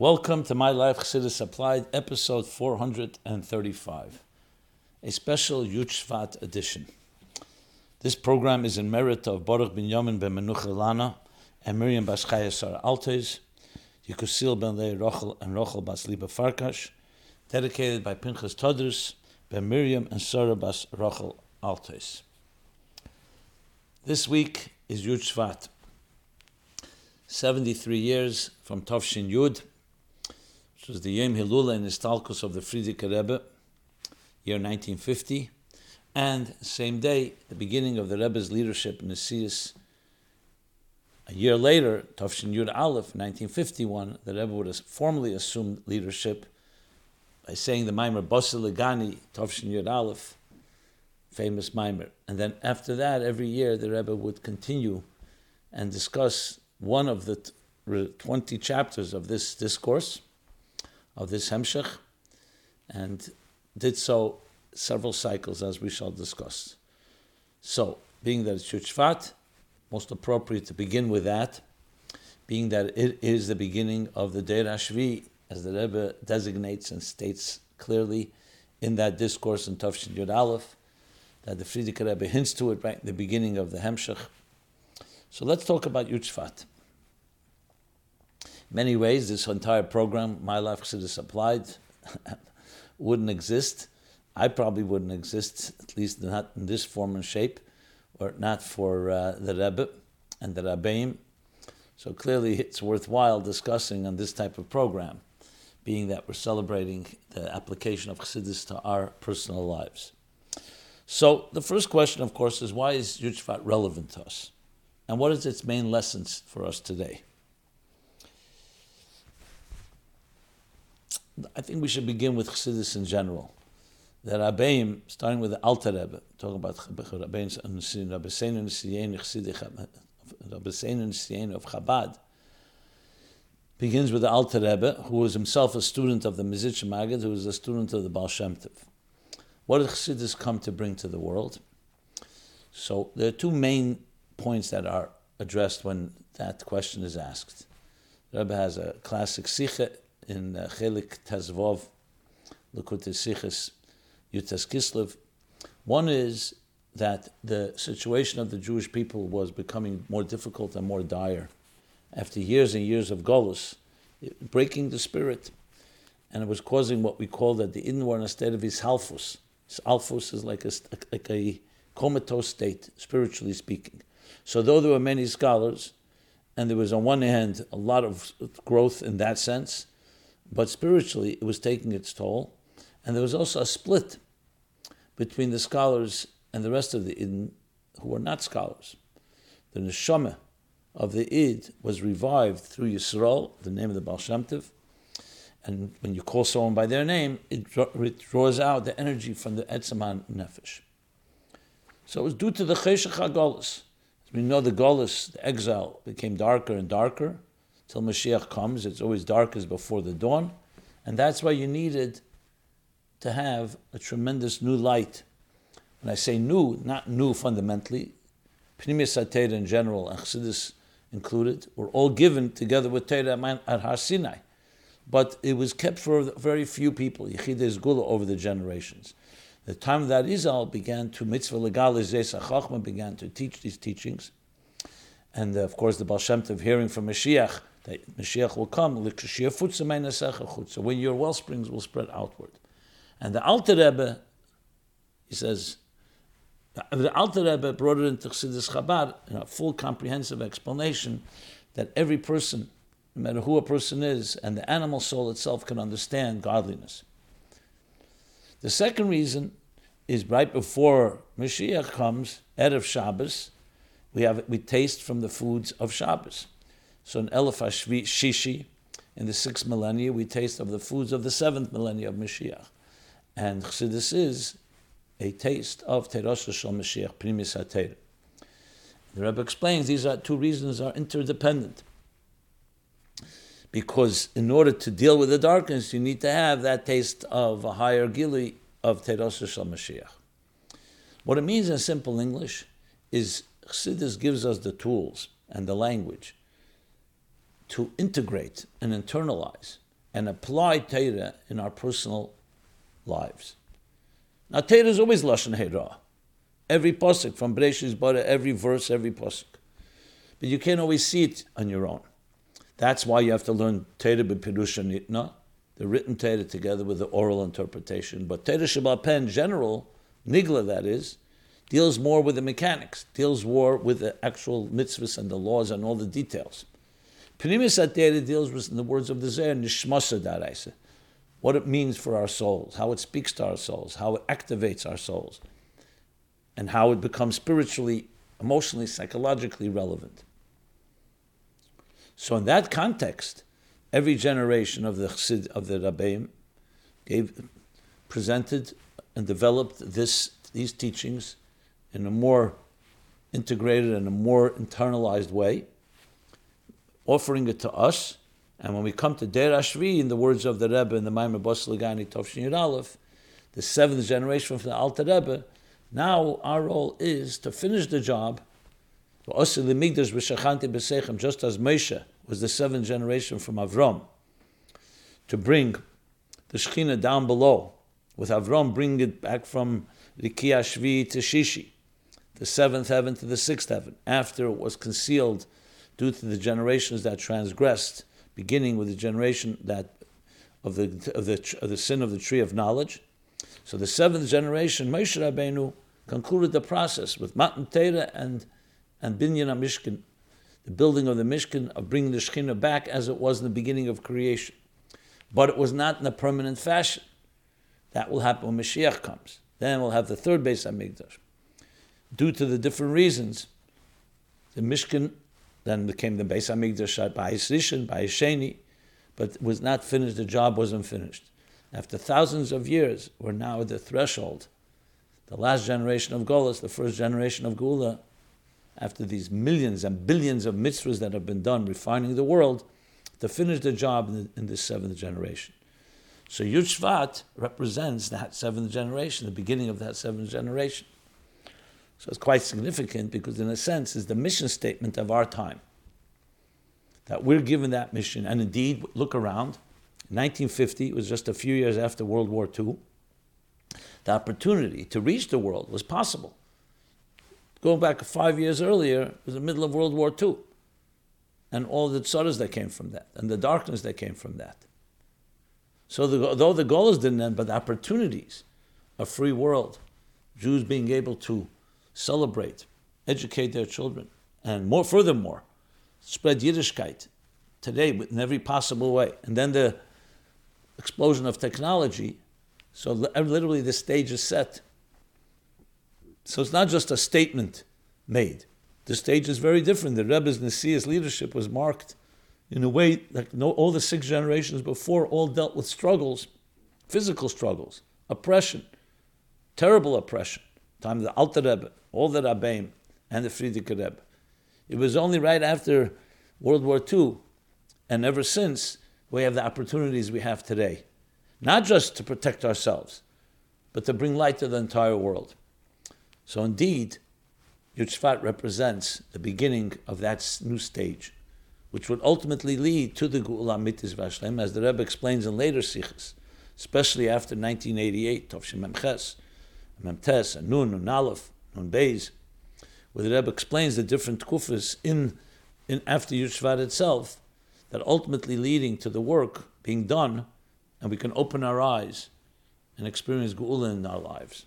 Welcome to My Life Chassidus Applied, episode 435, a special Yud Shvat edition. This program is in merit of Baruch bin Yamin ben Menucha Lana and Miriam Baschaya Sar Altes, Yekusil ben Lei Rochel and Rochel Bas Liba Farkash, dedicated by Pinchas Todrus, ben Miriam and Sarah Bas Rochel Altes. This week is Yud Shvat, 73 years from Tovshin Yud, which was the Yom Hilula and Istalkus of the Frierdiker Rebbe, year 1950, and same day, the beginning of the Rebbe's leadership in the Siyas. A year later, Tovshin Yud Aleph, 1951, the Rebbe would have formally assumed leadership by saying the Maimer Basi Legani, Tovshin Yud Aleph, famous Maimer. And then after that, every year, the Rebbe would continue and discuss one of the 20 chapters of this discourse of this Hemshech, and did so several cycles, as we shall discuss. So, being that it's Shvat, most appropriate to begin with that, being that it is the beginning of the Deir Hashvi, as the Rebbe designates and states clearly in that discourse in Tafshin Yud Aleph, that the Frierdiker Rebbe hints to it right in the beginning of the Hemshech. So let's talk about Yud Shvat many ways, this entire program, My Life Chassidus Applied, wouldn't exist. I probably wouldn't exist, at least not in this form and shape, or not for uh, the Rebbe and the Rabbeim. So clearly, it's worthwhile discussing on this type of program, being that we're celebrating the application of Chassidus to our personal lives. So the first question, of course, is why is Yud relevant to us? And what is its main lessons for us today? I think we should begin with Chassidus in general. The Rabbeim, starting with the Alter Rebbe, talking about Rabbeinu Nisiyin of Chabad, begins with the Alter Rebbe, who was himself a student of the Mezritch Magid, who was a student of the Baal Shem Tov. What did Chassidus come to bring to the world? So there are two main points that are addressed when that question is asked. The Rebbe has a classic sikha in uh, Chelik Tazvov, Likutei Sichos, Yutas Kislev. One is that the situation of the Jewish people was becoming more difficult and more dire after years and years of Golus, breaking the spirit. And it was causing what we call that the Yidden were in a state of Ishalfus. Alphus is like a, like a comatose state, spiritually speaking. So, though there were many scholars, and there was on one hand a lot of growth in that sense, but spiritually, it was taking its toll. And there was also a split between the scholars and the rest of the Id who were not scholars. The neshama of the Id was revived through Yisrael, the name of the Baal Shem Tov. And when you call someone by their name, it, it draws out the energy from the Etzaman Nefesh. So it was due to the Cheshach HaGolus. As we know, the Golus, the exile, became darker and darker till Mashiach comes. It's always darkest before the dawn. And that's why you needed to have a tremendous new light. When I say new, not new fundamentally, Pneumius Ateda in general and Chassidus included were all given together with Teda at Har Sinai. But it was kept for very few people, Yechidei Gula, over the generations. The time that Izal began to mitzvah legal began to teach these teachings. And of course, the Baal Shem Tov hearing from Mashiach that Mashiach will come. So when your well springs will spread outward. And the Alter Rebbe, he says, the Alter Rebbe brought it into Chassidus Chabad in a full comprehensive explanation that every person, no matter who a person is, and the animal soul itself can understand godliness. The second reason is right before Mashiach comes, Erev Shabbos, we have we taste from the foods of Shabbos. So in Elif Shishi, in the sixth millennia, we taste of the foods of the seventh millennia of Mashiach. And Chassidus is a taste of Terosh Shal Mashiach, Primis HaTeir. The Rebbe explains these are two reasons are interdependent. Because in order to deal with the darkness, you need to have that taste of a higher gili of Terosh Shal Mashiach. What it means in simple English is Chassidus gives us the tools and the language to integrate and internalize and apply Torah in our personal lives. Now, Torah is always Lashon Hera. Every pasuk from Bereshit Bara, every verse, every pasuk. But you can't always see it on your own. That's why you have to learn Torah b'Pirusha Nitna, the written Torah together with the oral interpretation. But Torah Shabbat Pen, general, Nigla that is, deals more with the mechanics, deals more with the actual mitzvahs and the laws and all the details. Pnimis Atera deals with, in the words of the Zer, Nishmasa Daraisa, what it means for our souls, how it speaks to our souls, how it activates our souls, and how it becomes spiritually, emotionally, psychologically relevant. So in that context, every generation of the Chassid, of the Rabbeim gave, presented and developed this, these teachings in a more integrated and a more internalized way, offering it to us. And when we come to Der Ashvi, in the words of the Rebbe in the Maimon Bos Legani Tovshin Aleph, the seventh generation from the Alter Rebbe, now our role is to finish the job just as Moshe was the seventh generation from Avram, to bring the Shekhinah down below, with Avram bringing it back from Rikiya Shvi to Shishi, the seventh heaven to the sixth heaven, after it was concealed due to the generations that transgressed, beginning with the generation that of the, of the, of the sin of the tree of knowledge. So the seventh generation, Moshe Rabbeinu, concluded the process with Matan Torah and and Binyan Mishkan, the building of the Mishkan, of bringing the Shekhinah back as it was in the beginning of creation. But it was not in a permanent fashion. That will happen when Mashiach comes. Then we'll have the third Beis Hamikdash. Due to the different reasons, the Mishkan then became the Beis Hamikdash by Rishon, by Sheni, but was not finished. The job wasn't finished. After thousands of years, we're now at the threshold. The last generation of Golas, the first generation of Geula, after these millions and billions of mitzvahs that have been done refining the world, to finish the job in, the, in this seventh generation. So Yud Shvat represents that seventh generation, the beginning of that seventh generation. So it's quite significant because, in a sense, it's the mission statement of our time. That we're given that mission. And indeed, look around. 1950 was just a few years after World War II. The opportunity to reach the world was possible. Going back five years earlier, it was the middle of World War II. And all the tsaras that came from that, and the darkness that came from that. So the, though the goals didn't end, but the opportunities, a free world, Jews being able to celebrate, educate their children, and more furthermore, spread Yiddishkeit today in every possible way. And then the explosion of technology, so uh, literally the stage is set so it's not just a statement made. The stage is very different. The Rebbe's Nasiya's leadership was marked in a way like no, all the six generations before all dealt with struggles, physical struggles, oppression, terrible oppression. Time of the Alter Rebbe, all the Rabbeim, and the Frierdiker Rebbe. It was only right after World War II, and ever since, we have the opportunities we have today. Not just to protect ourselves, but to bring light to the entire world. So indeed, Yud represents the beginning of that new stage, which would ultimately lead to the Geula Mitis Vashlem, as the Rebbe explains in later Sikhs, especially after 1988, Tovshim Memches, Memtes, and Nun, Nun Aleph, Nun Beis, where the Rebbe explains the different kufas in, in after Yud itself, that ultimately leading to the work being done, and we can open our eyes and experience Geula in our lives.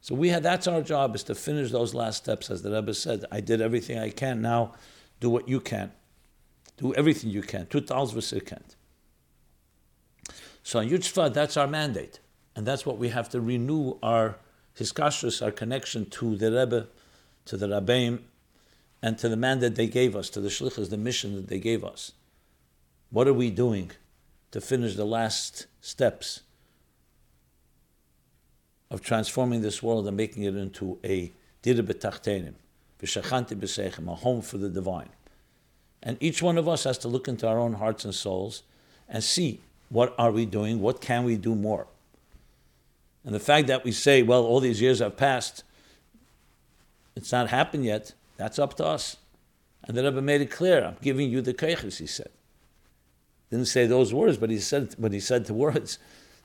So we had that's our job is to finish those last steps, as the Rebbe said. I did everything I can. Now, do what you can. Do everything you can. Tut kent. So on Yud that's our mandate, and that's what we have to renew our hiskashrus, our connection to the Rebbe, to the Rabbeim, and to the mandate they gave us, to the shlichus, the mission that they gave us. What are we doing to finish the last steps? of transforming this world and making it into a dira betachtenim, v'shachanti b'seichem, a home for the divine. And each one of us has to look into our own hearts and souls and see what are we doing, what can we do more. And the fact that we say, well, all these years have passed, it's not happened yet, that's up to us. And the Rebbe made it clear, I'm giving you the keiches, he said. Didn't say those words, but he said, but he said the words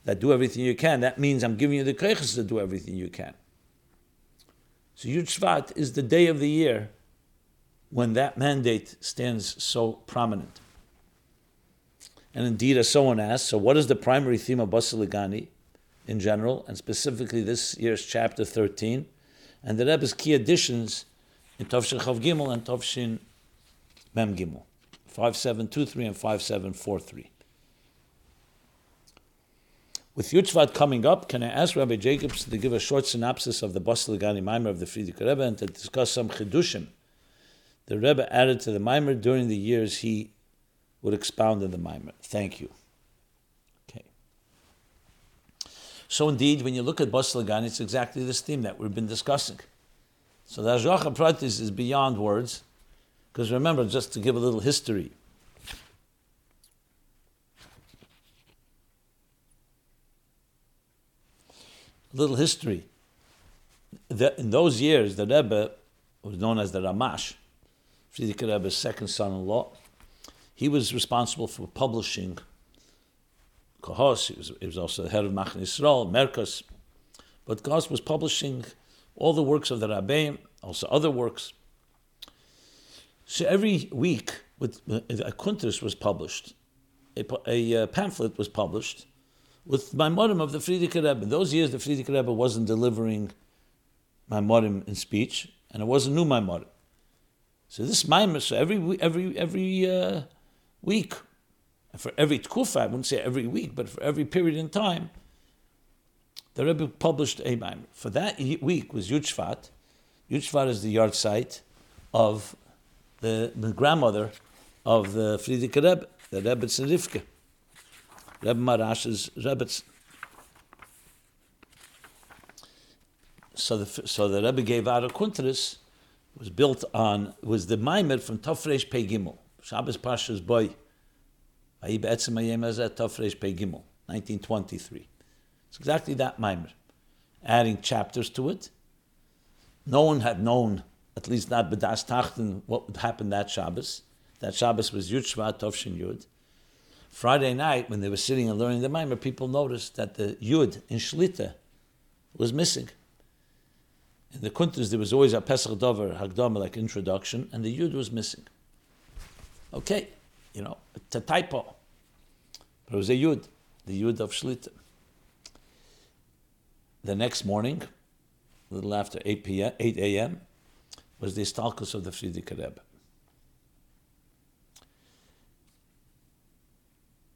that do everything you can. That means I'm giving you the keiches to do everything you can. So Yud Shvat is the day of the year when that mandate stands so prominent. And indeed, as someone asked, so what is the primary theme of Basiligani in general, and specifically this year's chapter 13, and the Rebbe's key additions in Tovshin Chav Gimel and Tovshin Mem Gimel, 5723 and 5743. With Yutzvat coming up, can I ask Rabbi Jacobs to give a short synopsis of the Basiligani Maimer of the Frierdiker Rebbe and to discuss some chidushim the Rebbe added to the Maimer during the years he would expound on the Maimer? Thank you. Okay. So indeed, when you look at Basiligani, it's exactly this theme that we've been discussing. So the Hashgacha Pratis is beyond words, because remember, just to give a little history, little history. The, in those years, the Rebbe was known as the Ramash, Frierdiker Rebbe's second son-in-law. He was responsible for publishing Kehos. He was, he was also the head of Machne Yisrael, Merkos. But Kehos was publishing all the works of the Rabbeim, also other works. So every week, with, a kuntres was published, a, a, a pamphlet was published with Maimorim of the Frierdiker Rebbe. Those years, the Frierdiker Rebbe wasn't delivering Maimorim in speech, and it wasn't new Maimorim. So this Maimor, so every every every uh, week, for every tkufa, I wouldn't say every week, but for every period in time, the Rebbe published a Maimor. For that week was Yud Shvat. Yudshvat is the yard site of the, the grandmother of the Frierdiker Rebbe, the Rebbe Tzarivke. Rebbe Maharash's Rebbe's. So the so the Rebbe gave out a kuntris was built on was the Maimer from Tafresh Pei Gimel Shabbos Pasha's boy. Ayi be'etzem hayem hazeh Tafresh Pei Gimel 1923. It's exactly that Maimer, adding chapters to it. No one had known, at least not B'das Tachten, what would happen that Shabbos. That Shabbos was Yud Shvat Yud. Friday night, when they were sitting and learning the Maimer, people noticed that the Yud in Shlita was missing. In the Kuntas, there was always a Pesach Dover, Hagdama, like introduction, and the Yud was missing. Okay, you know, it's a typo. But it was a Yud, the Yud of Shlita. The next morning, a little after 8 p.m., 8 a.m., was the Istalkus of the Frierdiker Rebbe.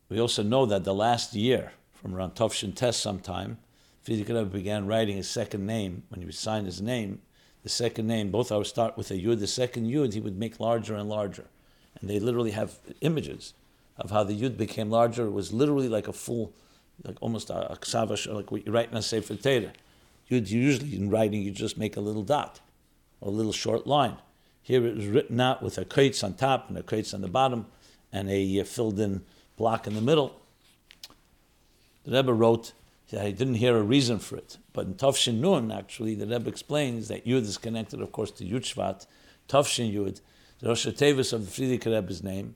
We also know that the last year, from around Tovshin Test sometime, Frierdiker Rebbe began writing his second name. When he would sign his name, the second name, both I would start with a Yud, the second Yud he would make larger and larger. And they literally have images of how the Yud became larger. It was literally like a full, like almost a, ksavash, like what you write in a Sefer Torah. Yud, usually in writing, you just make a little dot or a little short line. Here it was written out with a kates on top and a kates on the bottom and a uh, filled in block in the middle. The Rebbe wrote he didn't hear a reason for it. But in Tafshin Nun, actually, the Rebbe explains that Yud is connected, of course, to Yud Shvat. Tafshin Yud, the Rosh Tevis of the Frierdiker Rebbe's name.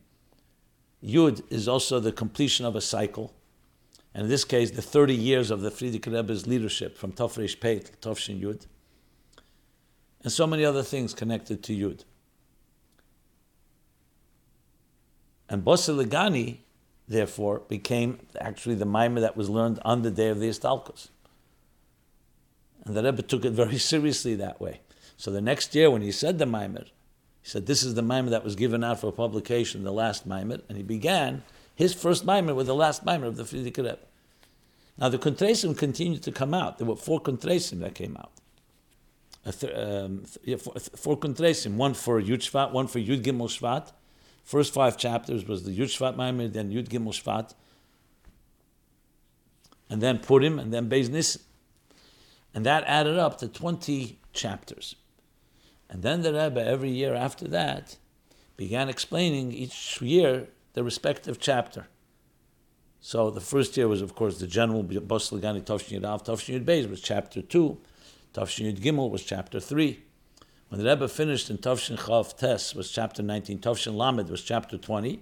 Yud is also the completion of a cycle. And in this case, the 30 years of the Frierdiker Rebbe's leadership from Tafresh Pei to Tafshin Yud. And so many other things connected to Yud. And Bosiligani therefore, became actually the mimer that was learned on the day of the Istalkos. And the Rebbe took it very seriously that way. So the next year, when he said the mimer, he said, This is the mimer that was given out for publication, the last mimer, and he began his first mimer with the last mimer of the Frierdiker Rebbe. Now, the Kontresim continued to come out. There were four Kontresim that came out. Th- um, th- four, four Kontresim, one for Yud Shvat, one for Yud Gimel Shvat, First five chapters was the Yud Shvat then Yud Gimel Shvat, and then Purim, and then Beis Nissen. And that added up to 20 chapters. And then the Rebbe, every year after that, began explaining each year the respective chapter. So the first year was, of course, the general Bas Lagani Tavshin Yud Av, Tavshin Yud Beis was chapter 2, Tavshin Yud Gimel was chapter 3. When the Rebbe finished in Tavshin Chav Tes was chapter 19, Tavshin Lamed was chapter 20,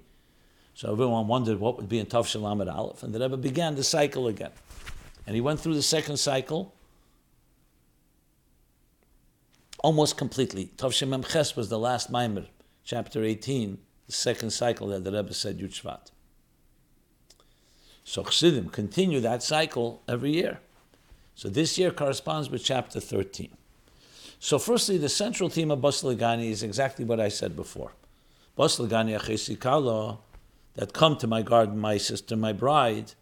So everyone wondered what would be in Tav Shalom at Aleph, and the Rebbe began the cycle again. And he went through the second cycle almost completely. Tav Shem Ches was the last Maimer, chapter 18, the second cycle that the Rebbe said Yud Shvat. So Chassidim continue that cycle every year. So this year corresponds with chapter 13. So firstly, the central theme of Bas Legani is exactly what I said before. Bas Legani Achesikalo, that come to my garden, my sister, my bride,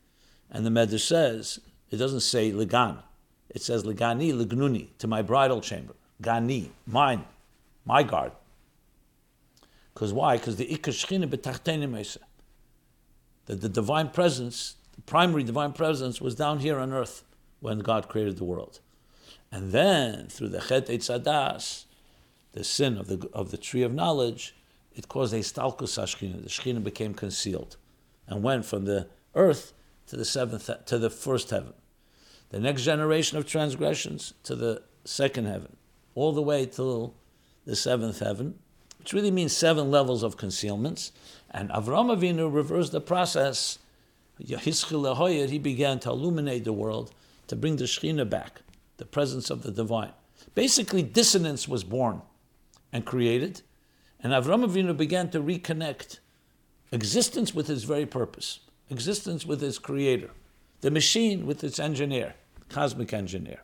and the Medrash says, it doesn't say Legan, it says Legani, Legnuni, to my bridal chamber. Gani, mine, my garden. Because why? Because the Ikashchina betachtenim that the divine presence, the primary divine presence, was down here on earth when God created the world. And then through the Chet Eitzadas, the sin of the, of the tree of knowledge, it caused a stalkus Shechina. The Shechina became concealed and went from the earth to the seventh to the first heaven. The next generation of transgressions to the second heaven, all the way till the seventh heaven, which really means seven levels of concealments. And Avram Avinu reversed the process. He began to illuminate the world to bring the Shekhinah back, the presence of the divine. Basically, dissonance was born and created, and Avram Avinu began to reconnect existence with its very purpose, existence with its creator, the machine with its engineer, cosmic engineer.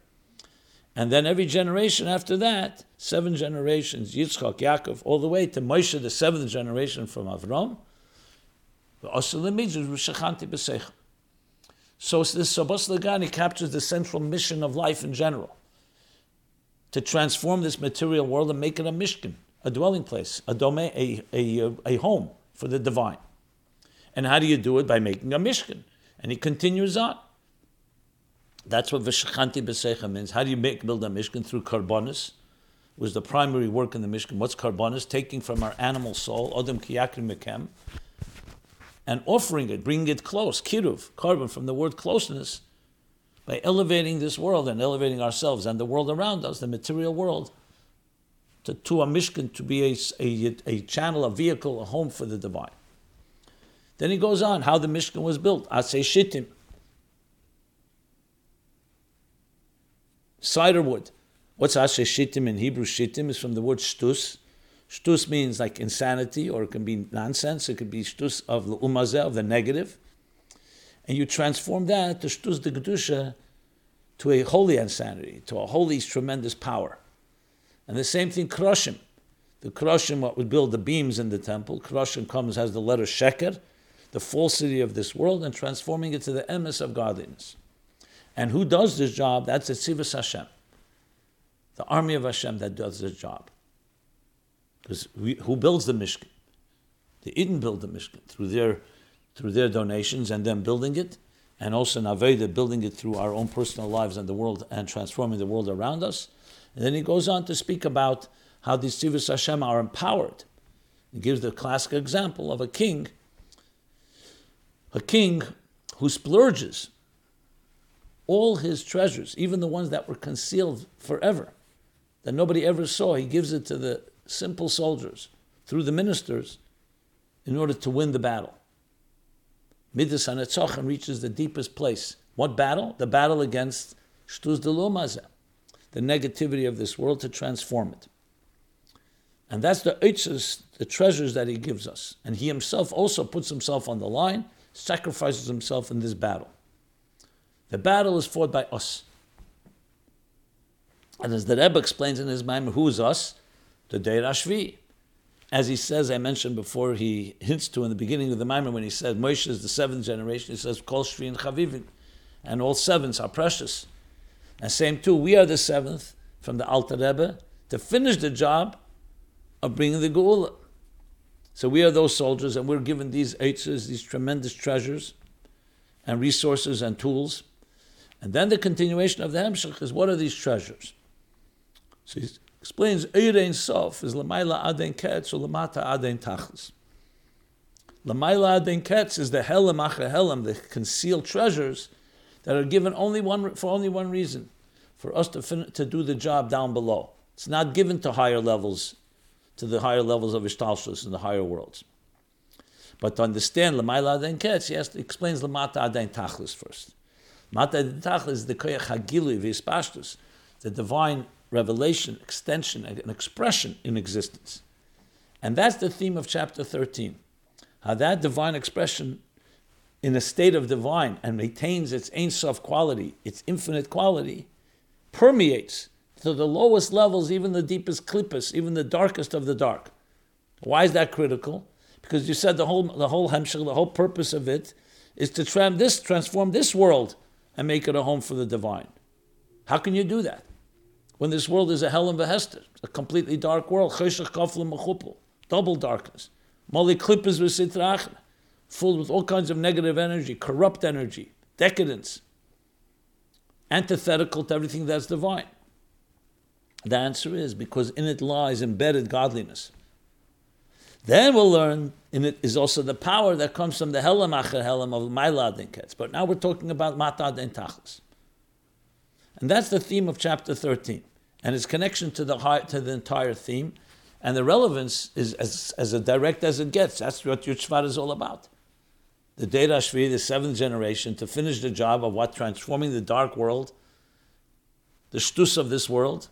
And then every generation after that, seven generations, Yitzchak, Yaakov, all the way to Moshe, the seventh generation from Avram, so this Sabas Lagani captures the central mission of life in general to transform this material world and make it a mishkan, a dwelling place, a domain, a, a, a home for the divine. And how do you do it? By making a mishkan. And he continues on. That's what Vishachanti Besecha means. How do you make build a mishkan? Through karbonis, was the primary work in the mishkan. What's karbonis? Taking from our animal soul, Odem Kiyakri Mekem, and offering it, bringing it close, kiruv, carbon from the word closeness, by elevating this world and elevating ourselves and the world around us, the material world, to, to a mishkan, to be a, a, a channel, a vehicle, a home for the divine. Then he goes on how the mishkan was built. say shittim. Cider wood. What's Ashe shittim in Hebrew? Shittim is from the word shtus, Shtus means like insanity, or it can be nonsense. It could be shtus of the umazeh, of the negative. And you transform that to shtus de gedusha, to a holy insanity, to a holy tremendous power. And the same thing, kroshim. The kroshim, what would build the beams in the temple, kroshim comes, has the letter sheker, the falsity of this world, and transforming it to the emes of godliness. And who does this job? That's the Tzivus Hashem, the army of Hashem that does this job. Because who builds the Mishkan? The Yidden build the Mishkan through their through their donations and them building it, and also Naveda building it through our own personal lives and the world and transforming the world around us. And then he goes on to speak about how these Tzivus Hashem are empowered. He gives the classic example of a king, a king who splurges all his treasures, even the ones that were concealed forever, that nobody ever saw. He gives it to the simple soldiers through the ministers in order to win the battle. Midas HaNetzachem reaches the deepest place. What battle? The battle against Shtuz Delomazeh, the negativity of this world to transform it. And that's the eitzes, the treasures that he gives us. And he himself also puts himself on the line, sacrifices himself in this battle. The battle is fought by us. And as the Rebbe explains in his mind, who is us? the Deir Ashvi. As he says, I mentioned before, he hints to in the beginning of the Maimon when he said Moshe is the seventh generation, he says, Kol Shvi and Chavivin. And all sevens are precious. And same too, we are the seventh from the Alter Rebbe to finish the job of bringing the Geula. So we are those soldiers, and we're given these eitzes, these tremendous treasures and resources and tools. And then the continuation of the Hemshech is what are these treasures? So he explains Eirein Sof is Lamaila Aden Ketz or Lamata Aden Tachlis. Lamaila Aden Ketz is the Helam Acher Helam, the concealed treasures that are given only one for only one reason, for us to fin- to do the job down below. It's not given to higher levels, to the higher levels of Ishtalshus in the higher worlds. But to understand Lamaila Adain Ketz, he has to explain Lamata Adain Tachlis first. Mata is the Koyach Hagilui V'Ispashtus, the divine revelation, extension, and expression in existence. And that's the theme of chapter 13. How that divine expression in a state of divine and maintains its Ein Sof quality, its infinite quality, permeates to the lowest levels, even the deepest klippus, even the darkest of the dark. Why is that critical? Because you said the whole the whole hemshech, the whole purpose of it is to tram this, transform this world and make it a home for the divine. How can you do that? When this world is a hell and a a completely dark world, double darkness. Mali klippas v'sitrachna, full with all kinds of negative energy, corrupt energy, decadence, antithetical to everything that's divine. The answer is because in it lies embedded godliness. Then we'll learn in it is also the power that comes from the helam acher helam of Mailadin Ketz. But now we're talking about matad and tachlis. And that's the theme of chapter 13. And its connection to the, to the entire theme. And the relevance is as, as direct as it gets. That's what your is all about. The Data Shvi, the seventh generation, to finish the job of what? Transforming the dark world, the shtus of this world,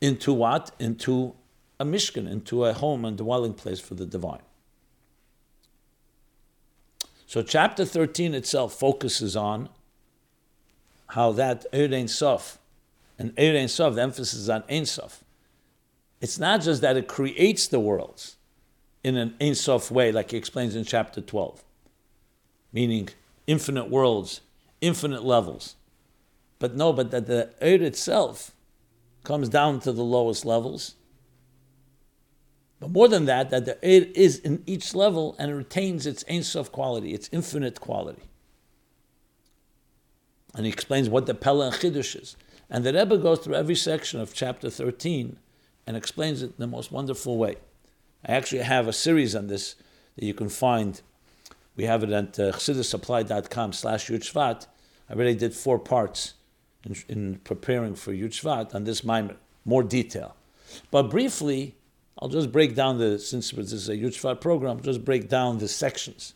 into what? Into a mishkan, into a home and dwelling place for the divine. So chapter 13 itself focuses on how that Eir Sof, and Eir Sof, the emphasis is on Ein Sof. It's not just that it creates the worlds in an Ein Sof way, like he explains in chapter 12, meaning infinite worlds, infinite levels. But no, but that the Eir itself comes down to the lowest levels. But more than that, that the Eir is in each level and it retains its Ein Sof quality, its infinite quality. And he explains what the Pella and Chiddush is. And the Rebbe goes through every section of chapter 13 and explains it in the most wonderful way. I actually have a series on this that you can find. We have it at uh, chassidusapplied.com slash Yuchvat. I already did four parts in, in preparing for Yuchvat on this mimer, more detail. But briefly, I'll just break down the, since this is a Yuchvat program, just break down the sections.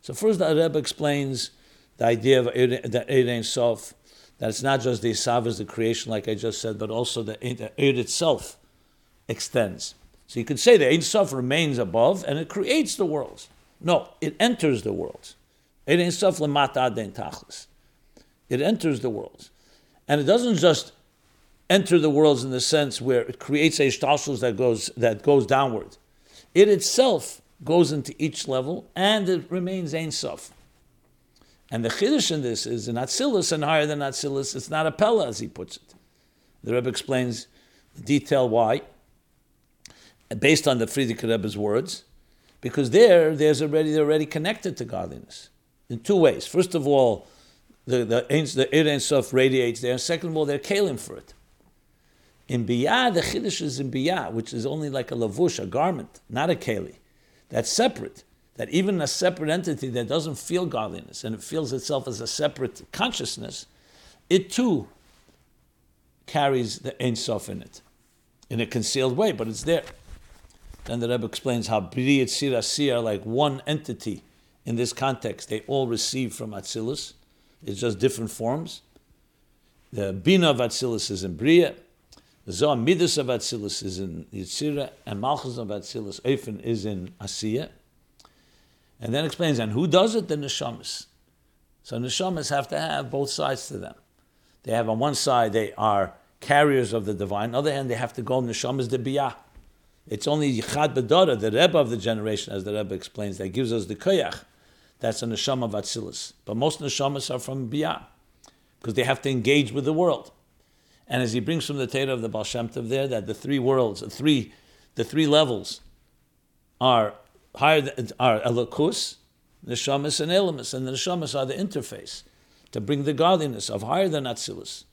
So first the Rebbe explains the idea of the Eid Sof, that it's not just the Isavas, the creation, like I just said, but also the Eid itself extends. So you could say the Ein Sof remains above and it creates the worlds. No, it enters the worlds. It enters the worlds. And it doesn't just enter the worlds in the sense where it creates a shtalshus that goes, that goes downward. It itself goes into each level and it remains Ein Sof. And the chiddush in this is in Atzilus and higher than Atzilus, it's not a Pella, as he puts it. The Rebbe explains the detail why, based on the Frierdiker Rebbe's words, because there, there's already, they're already connected to godliness in two ways. First of all, the the the Ein Sof radiates there. And second of all, they're kalim for it. In biyah, the chiddush is in biyah, which is only like a lavush, a garment, not a keli. That's separate that even a separate entity that doesn't feel godliness and it feels itself as a separate consciousness, it too carries the Ein Sof in it, in a concealed way, but it's there. Then the Rebbe explains how Bri and Sirasi are like one entity in this context. They all receive from Atzilus. It's just different forms. The Bina of Atzilus is in Bria. Zohar Midas of Atzilus is in Yitzira. And Malchus of Atzilus, Eifen, is in Asiya. And then explains, and who does it? The neshamas. So neshamas have to have both sides to them. They have on one side they are carriers of the divine. On the other hand, they have to go neshamas de biyah. It's only Yichad Bedara, the Rebbe of the generation, as the Rebbe explains, that gives us the koyach. That's a neshama of Atzilus. But most neshamas are from biyah, because they have to engage with the world. And as he brings from the Torah of the Baal Shem Tov there, that the three worlds, the three, the three levels are higher than, are elokus, neshamas and elamus, and the neshamas are the interface to bring the godliness of higher than atzilus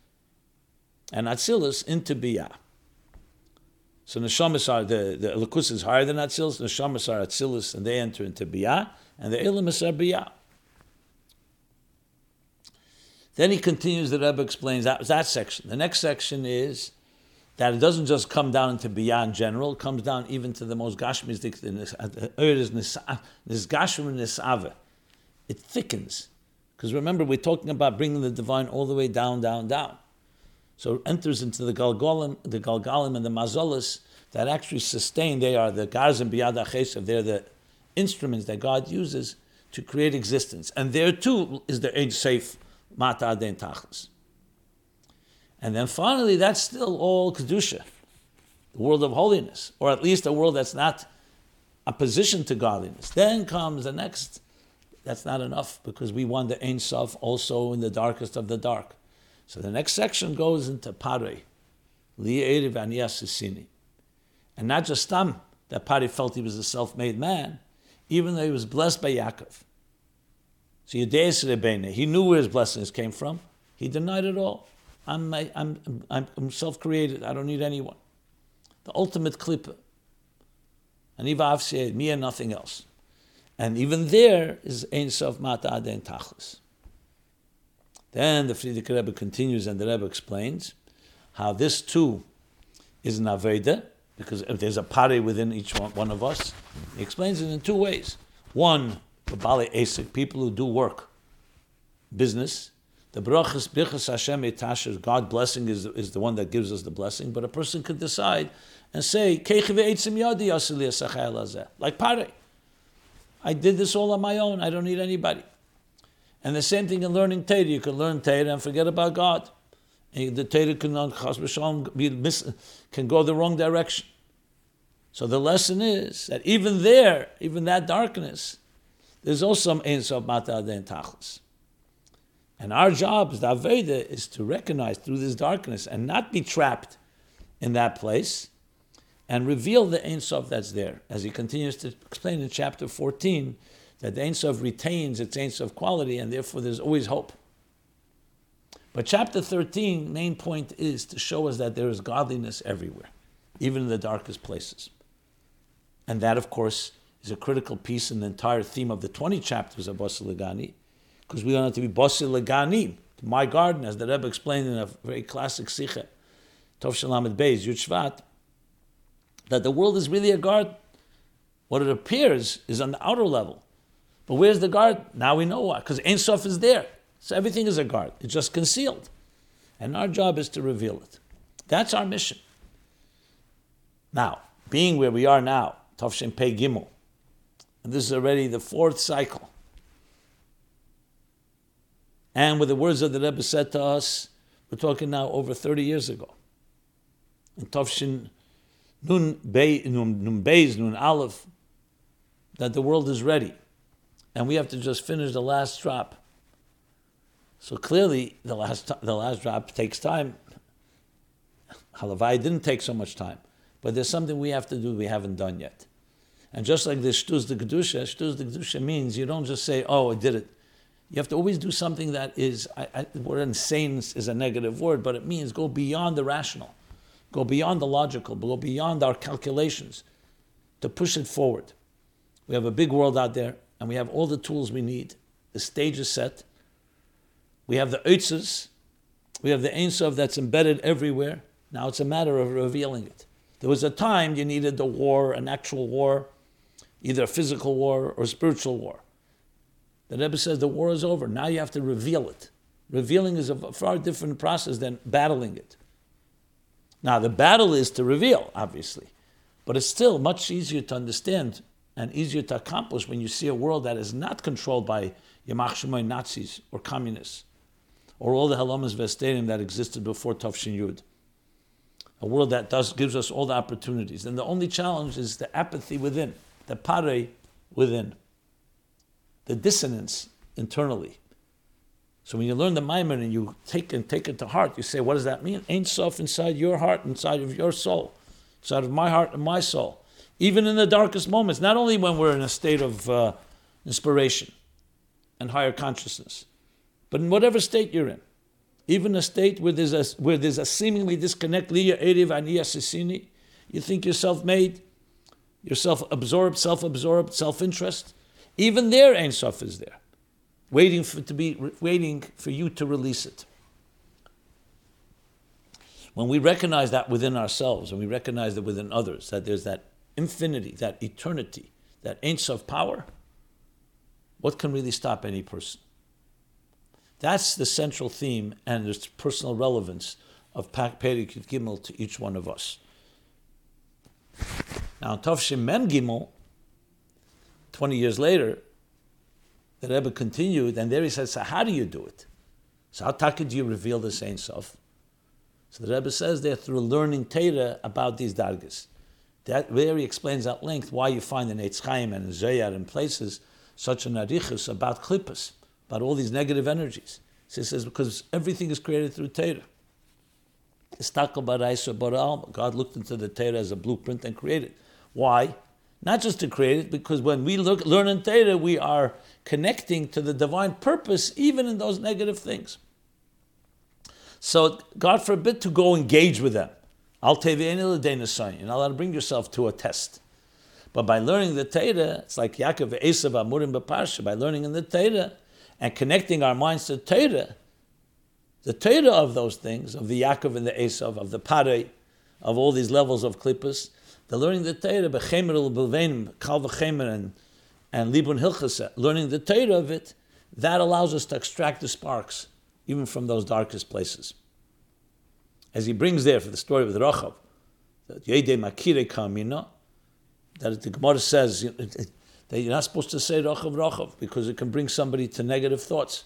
and atzilus into biyah. So neshamas are the the elokus is higher than atzilus, neshamas are atzilus, and they enter into biyah, and the elamus are biyah. Then he continues. The Rebbe explains that that section. The next section is that it doesn't just come down into beyond general, it comes down even to the most gashmistic, nisave. Uh, uh, it thickens. Because remember, we're talking about bringing the divine all the way down, down, down. So it enters into the Galgalim, the Galgalim and the Mazolas that actually sustain. They are the Garzim Biyad Achesav. They're the instruments that God uses to create existence. And there too is the Ein Sof Mata Aden Tachlis. And then finally, that's still all Kedusha, the world of holiness, or at least a world that's not opposition to godliness. Then comes the next. That's not enough because we want the Ein Sof also in the darkest of the dark. So the next section goes into Pare, Li'eriv Aniyasisini. And not just Tam, that Pare felt he was a self made man, even though he was blessed by Yaakov. So Yudeis Rebbeinu, he knew where his blessings came from. He denied it all. I'm, I'm, I'm, I'm self created. I don't need anyone. The ultimate klippa. And Ivav said, me and nothing else. And even there is Ein Sof Mata Aden Tachlis. Then the Frierdiker Rebbe continues and the Rebbe explains how this too is an Aveda, because there's a pari within each one, one of us. He explains it in two ways. One, Bali Asik, people who do work, business. The brachas bichas Hashem etasher, God blessing is, is the one that gives us the blessing, but a person could decide and say, like pare. I did this all on my own. I don't need anybody. And the same thing in learning Torah. You can learn Torah and forget about God. And the Torah can, can go the wrong direction. So the lesson is that even there, even that darkness, there's also some Ein Sof Mata and Tachlis. And our job as the Aveda is to recognize through this darkness and not be trapped in that place and reveal the Ein Sof that's there. As he continues to explain in chapter 14, that the Ein Sof retains its Ein Sof quality and therefore there's always hope. But chapter 13, main point is to show us that there is godliness everywhere, even in the darkest places. And that, of course, is a critical piece in the entire theme of the 20 chapters of Basi Legani, because we want it to be Basi Legani, my garden, as the Rebbe explained in a very classic Sikha, Tov Shalamed Beis, Yud Shvat, that the world is really a garden. What it appears is on the outer level. But where's the garden? Now we know why, because Ein Sof is there. So everything is a garden. It's just concealed. And our job is to reveal it. That's our mission. Now, being where we are now, Tavshin Pei Gimel, and this is already the fourth cycle. And with the words of the Rebbe said to us, we're talking now over 30 years ago. In Tavshin Nun Beis, Nun Beis, Nun Aleph, that the world is ready. And we have to just finish the last drop. So clearly, the last, the last drop takes time. Halavai didn't take so much time. But there's something we have to do we haven't done yet. And just like the Shtuz the Kedusha, Shtuz the Kedusha means you don't just say, oh, I did it. You have to always do something that is, I, I, the word insane is a negative word, but it means go beyond the rational, go beyond the logical, go beyond our calculations to push it forward. We have a big world out there, and we have all the tools we need. The stage is set. We have the Eitzes, we have the Ein Sof that's embedded everywhere. Now it's a matter of revealing it. There was a time you needed the war, an actual war, either a physical war or spiritual war. The Rebbe says the war is over. Now you have to reveal it. Revealing is a far different process than battling it. Now, the battle is to reveal, obviously, but it's still much easier to understand and easier to accomplish when you see a world that is not controlled by Yamach Shemoy Nazis or communists or all the Halamas Vestadium that existed before Tafshin Yud a world that does gives us all the opportunities. And the only challenge is the apathy within, the pare within, the dissonance internally. So when you learn the Maimon and you take and take it to heart, you say, what does that mean? Ein Sof inside your heart, inside of your soul, inside of my heart and my soul. Even in the darkest moments, not only when we're in a state of uh, inspiration and higher consciousness, but in whatever state you're in even a state where there's a, where there's a seemingly disconnect, you think you're self-made, you're self-absorbed, self-absorbed, self-interest. Even there, Ein Sof is there, waiting for to be waiting for you to release it. When we recognize that within ourselves and we recognize that within others, that there's that infinity, that eternity, that ain't of power, what can really stop any person? That's the central theme and its personal relevance of Perikut Gimel to each one of us. Now, Tovshim Mem Gimel, 20 years later, the Rebbe continued, and there he says, So, how do you do it? So, how do you reveal the Ein Sof? So, the Rebbe says there through learning Torah about these dargas. That, there he explains at length why you find in Eitz Chaim and in Zohar in places such an arichus about klippas, about all these negative energies. So he says, because everything is created through Torah. God looked into the Torah as a blueprint and created. Why? Not just to create it, because when we look, learn in Torah, we are connecting to the divine purpose, even in those negative things. So, God forbid to go engage with them. Al You're not allowed to bring yourself to a test. But by learning the Torah, it's like Yaakov Esav Amurim B'Parsha, by learning in the Torah and connecting our minds to Torah, the Torah of those things, of the Yaakov and the Esav, of the Pare, of all these levels of klippas, the learning the Torah, B'chemer B'venim, Kal V'chemer, and, and Libun Hilchasa, learning the Torah of it, that allows us to extract the sparks, even from those darkest places. As he brings there for the story of the Rachav, that Yede Makire Kamina, that the Gemara says that you're not supposed to say Rachav Rachav because it can bring somebody to negative thoughts.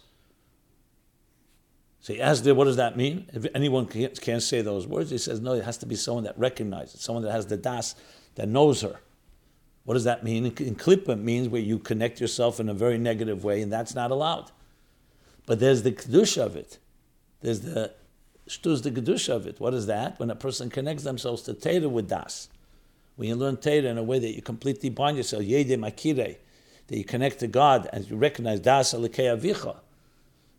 So he asked what does that mean? If anyone can't, can't say those words, he says, no, it has to be someone that recognizes, someone that has the das, that knows her. What does that mean? In, Klippa means where you connect yourself in a very negative way, and that's not allowed. But there's the kedusha of it. There's the shtuz the kedusha of it. What is that? When a person connects themselves to Teda with das. When you learn Teda in a way that you completely bind yourself, yede makire, that you connect to God and you recognize das alikei avicha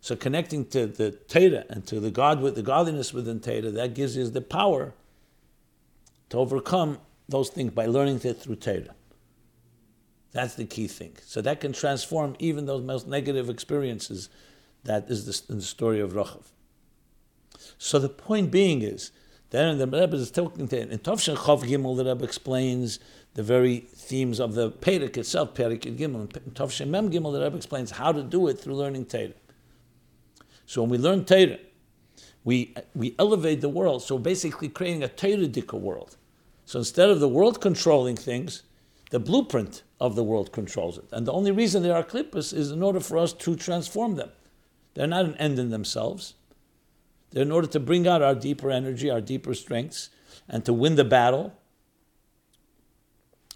so connecting to the Torah and to the God with the godliness within Torah, that gives you the power to overcome those things by learning it through Torah. That's the key thing. So that can transform even those most negative experiences. That is the, in the story of Rachav. So the point being is, then the Rebbe is talking to in Tovshin Chav Gimel, the Rebbe explains the very themes of the Perek itself, Perek Gimel. In Tovshin Mem Gimel, the Rebbe explains how to do it through learning Torah. So when we learn Torah, we, we elevate the world. So basically creating a Torah world. So instead of the world controlling things, the blueprint of the world controls it. And the only reason there are klippas is in order for us to transform them. They're not an end in themselves. They're in order to bring out our deeper energy, our deeper strengths, and to win the battle.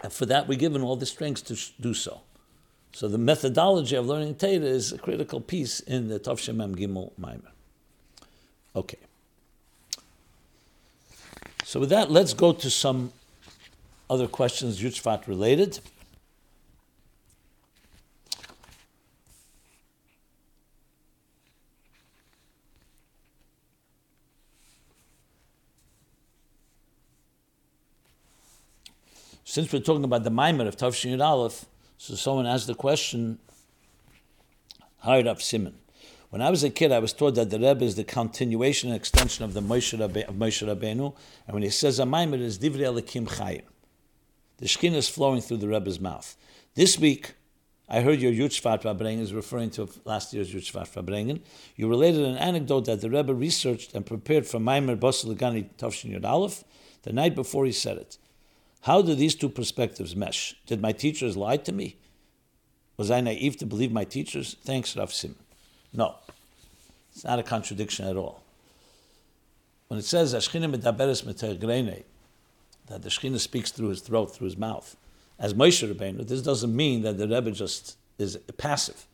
And for that, we're given all the strengths to do so. So the methodology of learning Torah is a critical piece in the Tov Shemem Gimel Maimer. Okay. So with that, let's go to some other questions Yud Shvat related. Since we're talking about the Maimer of Tavshin Yud Aleph, so someone asked the question, Hired up Simon. When I was a kid, I was told that the Rebbe is the continuation and extension of the Moshe, Rabbe, of Moshe Rabbeinu, and when he says Amayim, it is Divrei Elikim Chayim. The Shekhinah is flowing through the Rebbe's mouth. This week, I heard your Yud Shvat Farbrengen is referring to last year's Yud Shvat Farbrengen. You related an anecdote that the Rebbe researched and prepared for Maimer Basi Legani Tavshin Yud Aleph the night before he said it. How do these two perspectives mesh? Did my teachers lie to me? Was I naive to believe my teachers? Thanks, Rav Sim. No, it's not a contradiction at all. When it says medaberes that the Shechina speaks through his throat, through his mouth, as Moshe Rabbeinu, this doesn't mean that the Rebbe just is passive.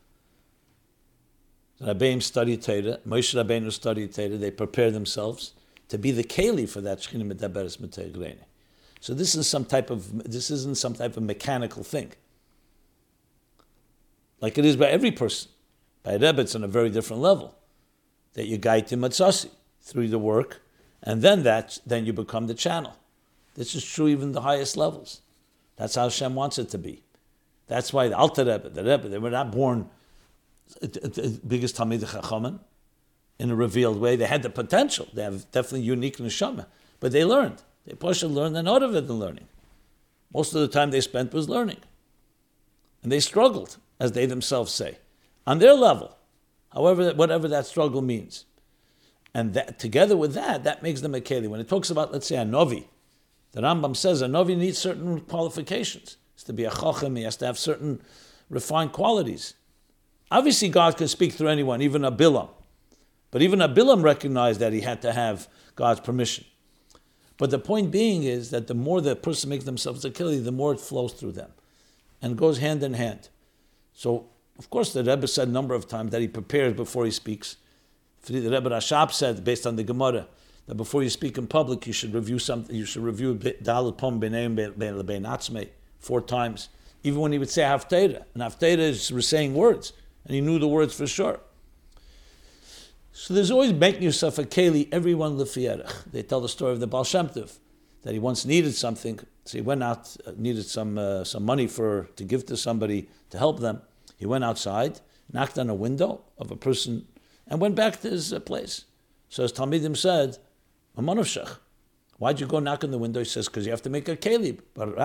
The Rebbeim study Torah, Moshe Rabbeinu studied Torah, they prepare themselves to be the keli for that Shechina medaberes metergrene. So this is some type of this isn't some type of mechanical thing. Like it is by every person. By Rebbe, it's on a very different level. That you guide to matzasi through the work, and then that then you become the channel. This is true even the highest levels. That's how Hashem wants it to be. That's why the Alter Rebbe, the Rebbe, they were not born uh, uh, uh, biggest Talmid Chachamim. in a revealed way. They had the potential. They have definitely unique neshama, but they learned. They pushed and learned, and it, the learning. Most of the time they spent was learning, and they struggled, as they themselves say, on their level, however, whatever that struggle means. And that, together with that, that makes them a keli. When it talks about, let's say, a novi, the Rambam says a novi needs certain qualifications. Has to be a chochem, he has to have certain refined qualities. Obviously, God can speak through anyone, even a Bilam. But even a Abilam recognized that he had to have God's permission. But the point being is that the more the person makes themselves a keli, the more it flows through them and goes hand in hand. So, of course, the Rebbe said a number of times that he prepares before he speaks. The Rebbe Rashab said, based on the Gemara, that before you speak in public, you should review something. You should review Dalit Pom Beneim four times, even when he would say Haftarah. And Haftarah is saying words, and he knew the words for sure. So there's always making yourself a keli, everyone lefierach. They tell the story of the Baal Shem Tov, that he once needed something, so he went out, uh, needed some, uh, some money for, to give to somebody to help them. He went outside, knocked on a window of a person, and went back to his uh, place. So as Talmidim said, Mamonavshach, why'd you go knock on the window? He says, because you have to make a keli. You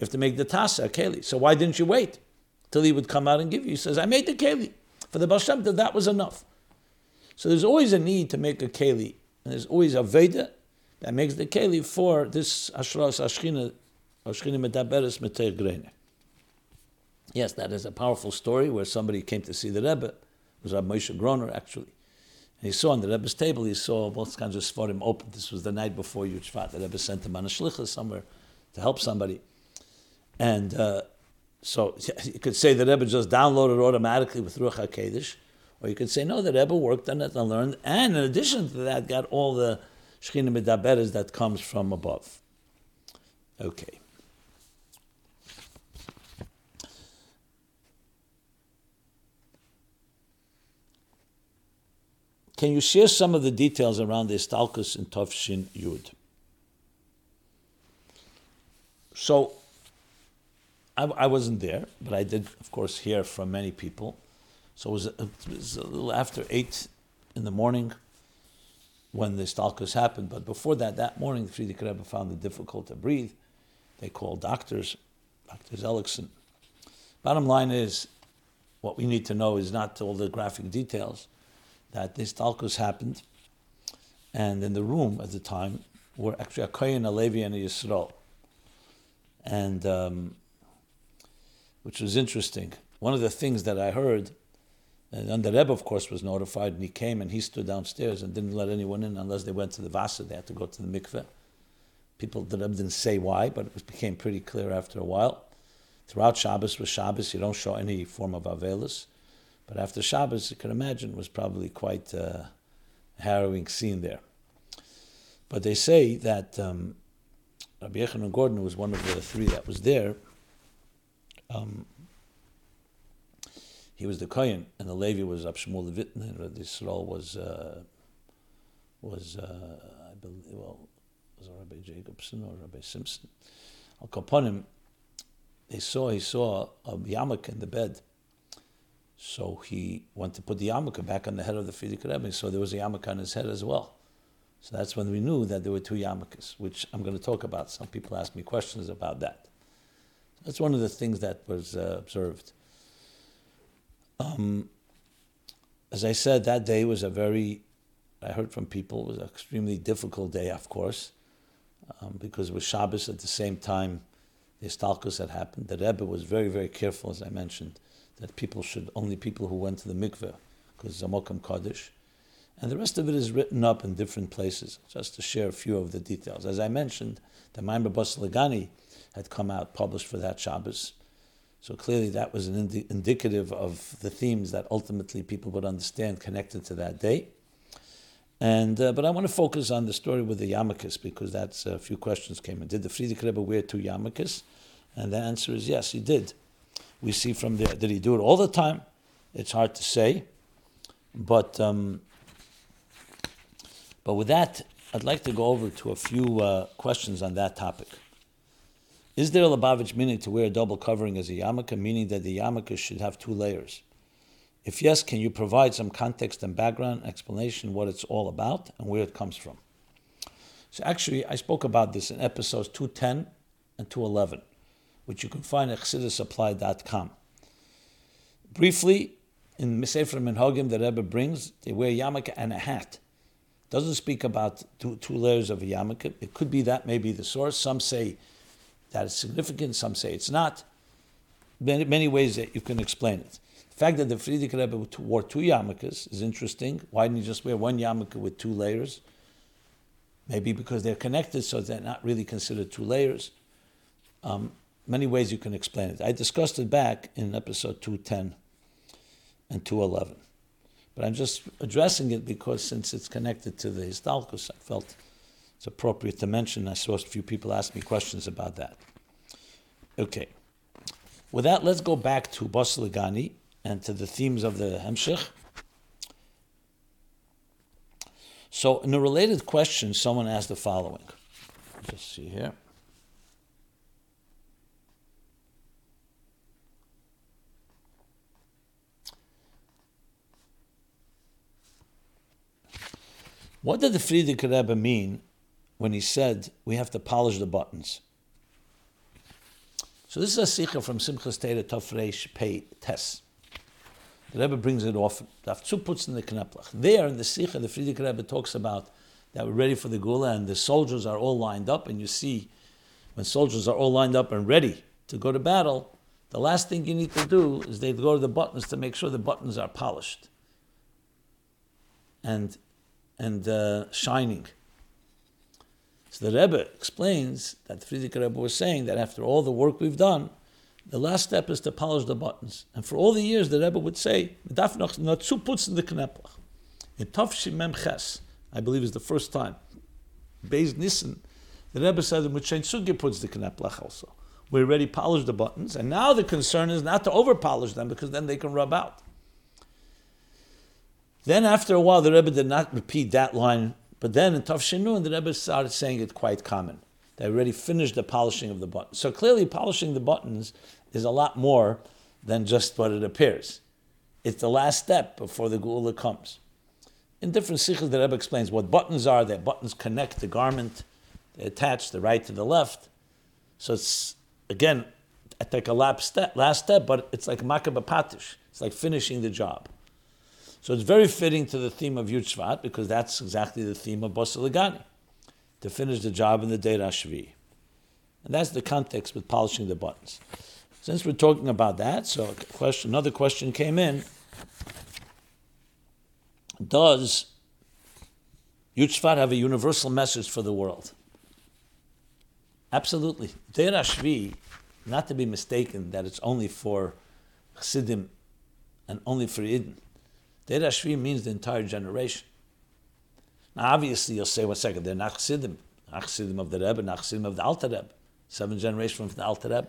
have to make the tasa, a keli. So why didn't you wait till he would come out and give you? He says, I made the keli. For the Baal Shem Tov, that was enough. So there's always a need to make a keli, and there's always a Veda that makes the keli for this Ashras Ashkina, Ashkina Medaberes Meter Yes, that is a powerful story where somebody came to see the Rebbe. It was Rabbi Moshe Groner, actually. And he saw on the Rebbe's table, he saw both kinds of Sforim open. This was the night before Yud Shvat. The Rebbe sent him on a shlichus somewhere to help somebody. And uh, so you could say the Rebbe just downloaded automatically with Ruach HaKedesh, or you could say, no, the Rebbe worked on it and learned, and in addition to that, got all the Shechina Medaberes that comes from above. Okay. Can you share some of the details around the Istalkus in Tovshin Yud? So, I, I, wasn't there, but I did, of course, hear from many people. So it was, it was a little after 8 in the morning when the Istalkus happened. But before that, that morning, the Frierdiker Rebbe found it difficult to breathe. They called doctors, Dr. Seligson. Bottom line is, what we need to know is not all the graphic details, that this Istalkus happened. And in the room at the time were actually a Kohen, a Levi, and a Yisrael. And um, which was interesting. One of the things that I heard, and the Rebbe, of course, was notified, and he came and he stood downstairs and didn't let anyone in unless they went to the Vasa. They had to go to the mikveh. People, the Rebbe didn't say why, but it became pretty clear after a while. Throughout Shabbos was Shabbos, you don't show any form of Avelis. But after Shabbos, you can imagine, it was probably quite a harrowing scene there. But they say that um, Rabbi Yochanan Gordon was one of the three that was there, um, he was the Kohen, and the Levi was Abshmul and the Yisrael was, uh, was uh, I believe, well, was Rabbi Jacobson or Rabbi Simpson? Al Kaponim, he saw, he saw a yarmulke in the bed. So he went to put the yarmulke back on the head of the Frierdiker Rebbe, so there was a yarmulke on his head as well. So that's when we knew that there were two yarmulkes, which I'm going to talk about. Some people ask me questions about that. That's one of the things that was uh, observed. Um, as I said, that day was a very, I heard from people, it was an extremely difficult day, of course, um, because it was Shabbos at the same time the Istalkus had happened. The Rebbe was very, very careful, as I mentioned, that people should, only people who went to the mikveh, because it's a Mokum Kaddish. And the rest of it is written up in different places, just to share a few of the details. As I mentioned, the Maimer Basi Legani had come out published for that Shabbos. So clearly, that was an indi- indicative of the themes that ultimately people would understand connected to that day. And uh, but I want to focus on the story with the yarmulkes because that's a few questions came in. Did the Frierdiker Rebbe wear two yarmulkes? And the answer is yes, he did. We see from there. Did he do it all the time? It's hard to say, but um, but with that, I'd like to go over to a few uh, questions on that topic. Is there a Lubavitch meaning to wear a double covering as a yarmulke, meaning that the yarmulke should have two layers? If yes, can you provide some context and background explanation what it's all about and where it comes from? So actually, I spoke about this in episodes 210 and 211, which you can find at chassidusapplied.com. Briefly, in Sefer Minhagim, the Rebbe brings, they wear yarmulke and a hat. Doesn't speak about two, two layers of a yarmulke. It could be that maybe the source. Some say that it's significant, some say it's not. Many, many ways that you can explain it. The fact that the Frierdiker Rebbe wore two yarmulkes is interesting. Why didn't he just wear one yarmulke with two layers? Maybe because they're connected, so they're not really considered two layers. Um, many ways you can explain it. I discussed it back in episode 210 and 211. But I'm just addressing it because since it's connected to the Histalkus, I felt it's appropriate to mention. I saw a few people ask me questions about that. Okay. With that, let's go back to Basi Legani and to the themes of the Hemshech. So, in a related question, someone asked the following. Just see here. What did the Frierdiker Rebbe mean when he said we have to polish the buttons? So this is a sikha from Simchas Teda Tafresh Pei Tes. The Rebbe brings it often. Two puts in the Kneplach. There in the sikha, the Frierdiker Rebbe talks about that we're ready for the Geula and the soldiers are all lined up, and you see when soldiers are all lined up and ready to go to battle, the last thing you need to do is they go to the buttons to make sure the buttons are polished. And and uh, shining. So the Rebbe explains that Frierdiker Rebbe was saying that after all the work we've done, the last step is to polish the buttons. And for all the years, the Rebbe would say, "Daf noch not the kneplach." In Mem Ches, I believe is the first time. Beis Nissen, the Rebbe said that Sugi puts the kneplach also. We already polished the buttons, and now the concern is not to over polish them because then they can rub out. Then after a while, the Rebbe did not repeat that line, but then in Tafshinun, the Rebbe started saying it quite common. They already finished the polishing of the buttons. So clearly, polishing the buttons is a lot more than just what it appears. It's the last step before the Geula comes. In different sikhs, the Rebbe explains what buttons are. That buttons connect the garment, they attach the right to the left. So it's, again, I take a last step, last step, but it's like makabapatish. It's like finishing the job. So it's very fitting to the theme of Yud Shvat because that's exactly the theme of Basi Legani, to finish the job in the day Rashvi. And that's the context with polishing the buttons. Since we're talking about that, so question, another question came in. Does Yud Shvat have a universal message for the world? Absolutely. Deir Shvi, not to be mistaken that it's only for Chassidim and only for Yidden. Deir Shvi means the entire generation. Now, obviously, you'll say, one second, they're not Chassidim. Of the Rebbe, not of the Alter Rebbe. Seven generations from the Alter Rebbe.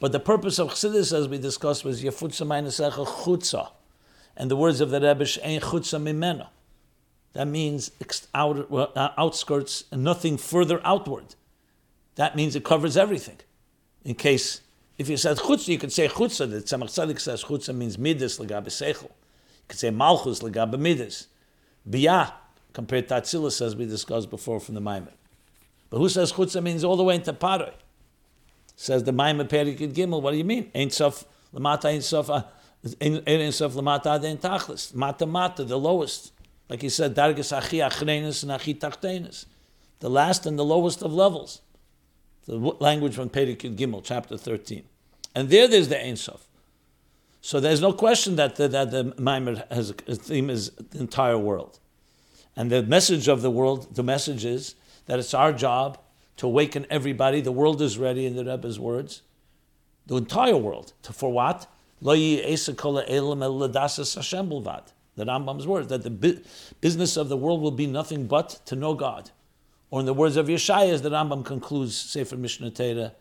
But the purpose of Chassidus, as we discussed, was Yefutza Mainasecha Chutza. And the words of the Rebbe, She'en Chutza Mimena. That means out, uh, outskirts and nothing further outward. That means it covers everything. In case, if you said chutza, you could say chutza. The Tzemach Tzedek says chutza means midas legabe seichel could say Malchus legabe midas. Biyah, compared to Atzilus, as we discussed before from the Maimon. But who says Chutza means all the way into Paroi? Says the Maimon Perikid Gimel, what do you mean? Ein Sof, Lamata Ein Sof, uh, Ein Sof Lamata Aden Tachlis. Mata Mata, the lowest. Like he said, Dargas Achi Achrenis and Achi Tachtenis. The last and the lowest of levels. The language from Perikid Gimel, chapter 13. And there there's the Ein Sof. So there's no question that the, that the Maimer has a theme is the entire world. And the message of the world, the message is that it's our job to awaken everybody. The world is ready, in the Rebbe's words. The entire world. To, for what? The Rambam's words, that the business of the world will be nothing but to know God. Or in the words of Yeshaya, as the Rambam concludes Sefer Mishnah Torah,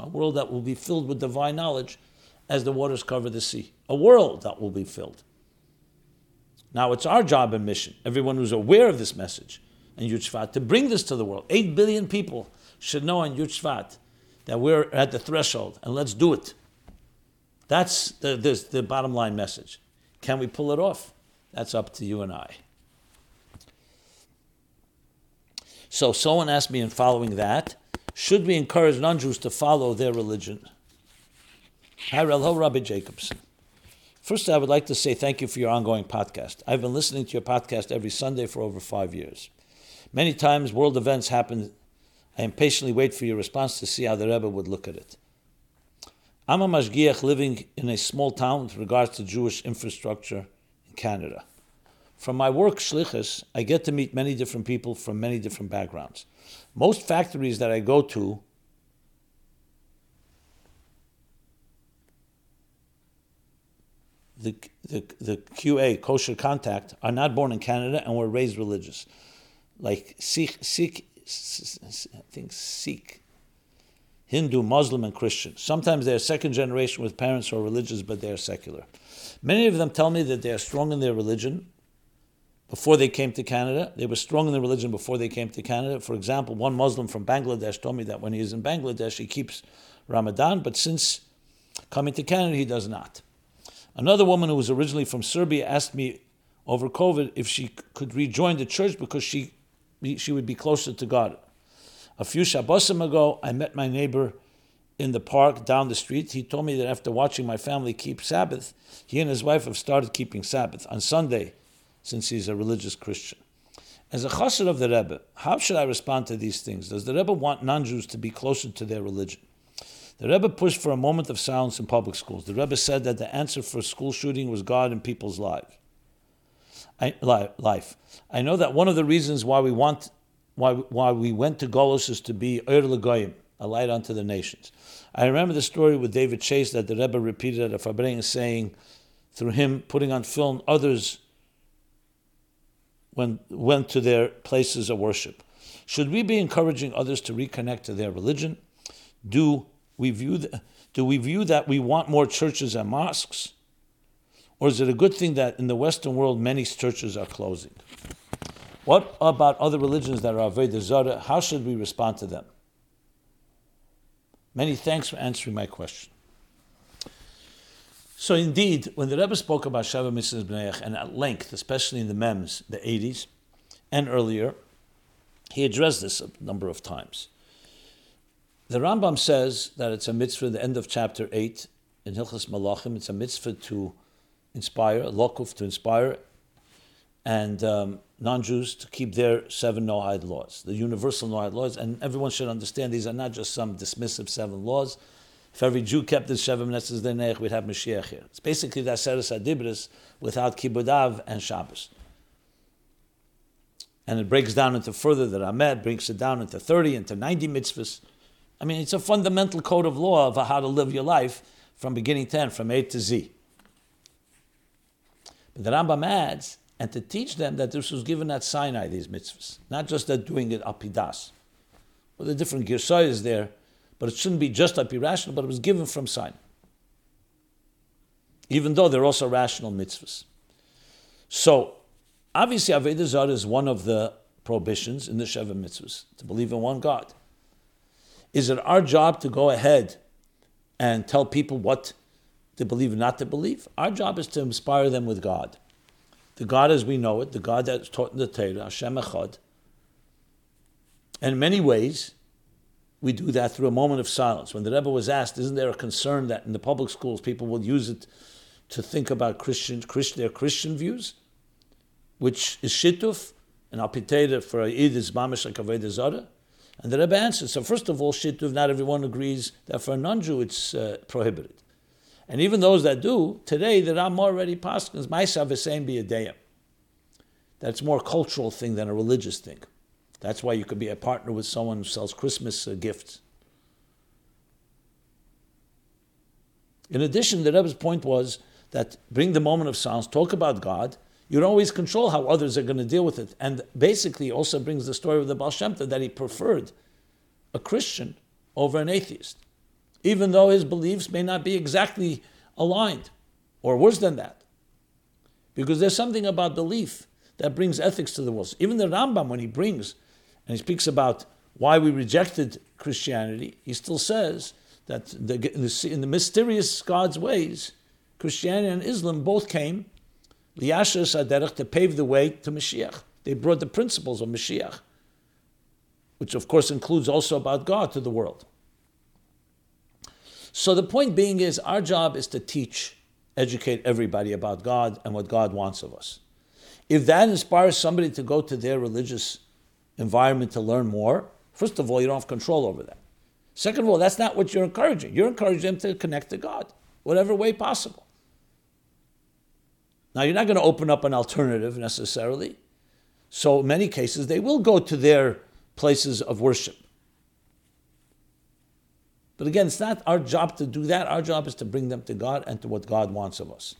a world that will be filled with divine knowledge as the waters cover the sea. A world that will be filled. Now it's our job and mission, everyone who's aware of this message in Yud to bring this to the world. Eight billion people should know in Yud Shvat that we're at the threshold, and let's do it. That's the, the, the bottom line message. Can we pull it off? That's up to you and I. So someone asked me in following that, should we encourage non-Jews to follow their religion? Hi, Relho Rabbi Jacobson. First, I would like to say thank you for your ongoing podcast. I've been listening to your podcast every Sunday for over five years. Many times, world events happen. I impatiently wait for your response to see how the Rebbe would look at it. I'm a mashgiach living in a small town with regards to Jewish infrastructure in Canada. From my work shlichus, I get to meet many different people from many different backgrounds. Most factories that I go to the, the, the QA, kosher contact, are not born in Canada and were raised religious. Like Sikh, Sikh I think Sikh, Hindu, Muslim, and Christian. Sometimes they are second generation with parents who are religious, but they are secular. Many of them tell me that they are strong in their religion before they came to Canada. They were strong in their religion before they came to Canada. For example, one Muslim from Bangladesh told me that when he is in Bangladesh, he keeps Ramadan, but since coming to Canada, he does not. Another woman who was originally from Serbia asked me over COVID if she could rejoin the church because she, she would be closer to God. A few Shabbosim ago, I met my neighbor in the park down the street. He told me that after watching my family keep Sabbath, he and his wife have started keeping Sabbath on Sunday, since he's a religious Christian. As a chassid of the Rebbe, how should I respond to these things? Does the Rebbe want non-Jews to be closer to their religion? The Rebbe pushed for a moment of silence in public schools. The Rebbe said that the answer for school shooting was God in people's life. I, life. I know that one of the reasons why we want why, why we went to Golos is to be Ur Legoyim, a light unto the nations. I remember the story with David Chase that the Rebbe repeated at a Fabring saying, through him putting on film, others when, went to their places of worship. Should we be encouraging others to reconnect to their religion? Do we view, the, do we view that we want more churches and mosques? Or is it a good thing that in the Western world many churches are closing? What about other religions that are Avodah Zarah? How should we respond to them? Many thanks for answering my question. So indeed, when the Rebbe spoke about Sheva Mitzvahs B'nayach, and at length, especially in the Mems, the 80s, and earlier, he addressed this a number of times. The Rambam says that it's a mitzvah, the end of chapter 8 in Hilchas Malachim, it's a mitzvah to inspire, lokuf to inspire, and um, non-Jews to keep their seven Noahide laws, the universal Noahide laws, and everyone should understand these are not just some dismissive seven laws. If every Jew kept the Shevim Netzes Denech, we'd have Mashiach here. It's basically the Aseres Adibris without Kibbutz and Shabbos. And it breaks down into further, the Ramed breaks it down into 30, into 90 mitzvahs. I mean, it's a fundamental code of law of how to live your life from beginning to end, from A to Z. But the Rambam adds and to teach them that this was given at Sinai, these mitzvahs, not just that doing it apidas. Well, the different girsayas there, but it shouldn't be just like be rational, but it was given from Sinai. Even though they're also rational mitzvahs. So, obviously, Avodah Zarah is one of the prohibitions in the Sheva mitzvahs, to believe in one God. Is it our job to go ahead and tell people what to believe and not to believe? Our job is to inspire them with God the God as we know it, the God that's taught in the Torah, Hashem Echad. And in many ways, we do that through a moment of silence. When the Rebbe was asked, isn't there a concern that in the public schools people will use it to think about Christian, their Christian views, which is shittuf, and apiteda for Eid is mamish like Avodah Zarah? And the Rebbe answered, so first of all, shittuf, not everyone agrees that for a non-Jew it's uh, prohibited. And even those that do, today the Ram already paskins myself is saying be a deyim. That's more a cultural thing than a religious thing. That's why you could be a partner with someone who sells Christmas uh, gifts. In addition, the Rebbe's point was that bring the moment of silence, talk about God. You don't always control how others are going to deal with it. And basically, also brings the story of the Baal Shem that he preferred a Christian over an atheist even though his beliefs may not be exactly aligned, or worse than that. Because there's something about belief that brings ethics to the world. Even the Rambam, when he brings and he speaks about why we rejected Christianity, he still says that the, in the mysterious God's ways, Christianity and Islam both came liyashas aderech to pave the way to Mashiach. They brought the principles of Mashiach, which of course includes also about God to the world. So the point being is our job is to teach, educate everybody about God and what God wants of us. If that inspires somebody to go to their religious environment to learn more, first of all, you don't have control over that. Second of all, that's not what you're encouraging. You're encouraging them to connect to God, whatever way possible. Now, you're not going to open up an alternative necessarily. So, in many cases, they will go to their places of worship. But again, it's not our job to do that. Our job is to bring them to God and to what God wants of us.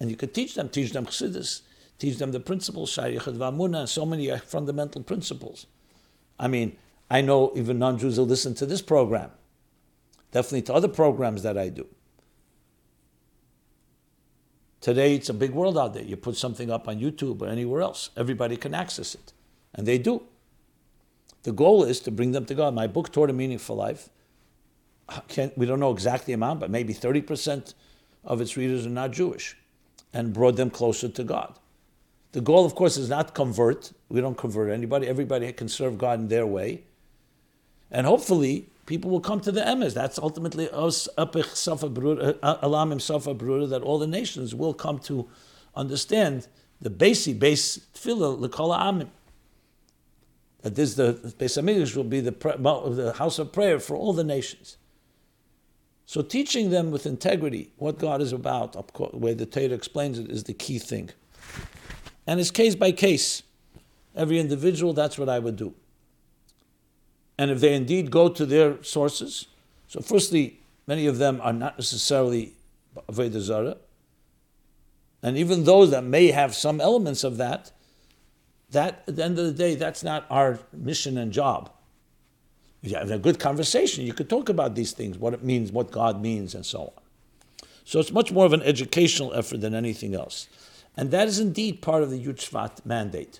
And you could teach them, teach them chassidus, teach them the principles, shayichet v'amuna, and so many fundamental principles. I mean, I know even non-Jews will listen to this program, definitely to other programs that I do. Today, it's a big world out there. You put something up on YouTube or anywhere else, everybody can access it, and they do. The goal is to bring them to God. My book, Toward a Meaningful Life, we don't know exactly the amount, but maybe 30% of its readers are not Jewish and brought them closer to God. The goal, of course, is not convert. We don't convert anybody. Everybody can serve God in their way. And hopefully, people will come to the emes. That's ultimately us, uh, Alam himself, that all the nations will come to understand the basic base tefillah, l'kol amim. That this, the Beis Hamikdash will be the, the house of prayer for all the nations. So teaching them with integrity what God is about, way the Torah explains it, is the key thing. And it's case by case. Every individual, that's what I would do. And if they indeed go to their sources, so firstly, many of them are not necessarily Avodah Zarah, and even those that may have some elements of that, that at the end of the day, that's not our mission and job If you have a good conversation, you could talk about these things, what it means, what God means, and so on. So it's much more of an educational effort than anything else. And that is indeed part of the Yud mandate.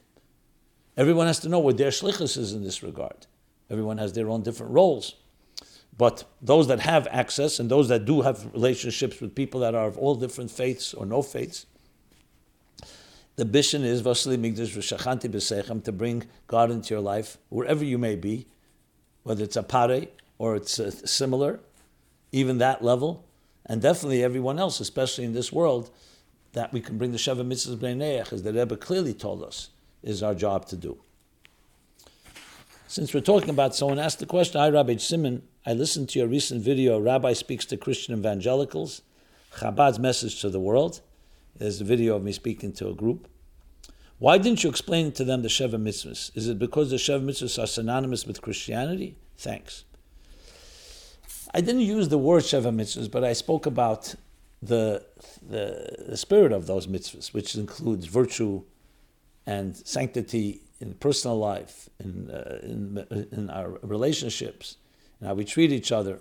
Everyone has to know what their shlichus is in this regard. Everyone has their own different roles. But those that have access and those that do have relationships with people that are of all different faiths or no faiths, the mission is Vasili Migdash V'Shachanti B'Sechem to bring God into your life, wherever you may be, whether it's a pare or it's uh, similar, even that level, and definitely everyone else, especially in this world, that we can bring the Sheva Mitzvahs B'nei as the Rebbe clearly told us, is our job to do. Since we're talking about, someone asked the question, I, Rabbi Simon, I listened to your recent video, Rabbi Speaks to Christian Evangelicals, Chabad's Message to the World. There's a video of me speaking to a group. Why didn't you explain to them the Sheva Mitzvahs? Is it because the Sheva Mitzvahs are synonymous with Christianity? Thanks. I didn't use the word Sheva Mitzvahs, but I spoke about the, the, the spirit of those mitzvahs, which includes virtue and sanctity in personal life, in, uh, in, in our relationships, and how we treat each other.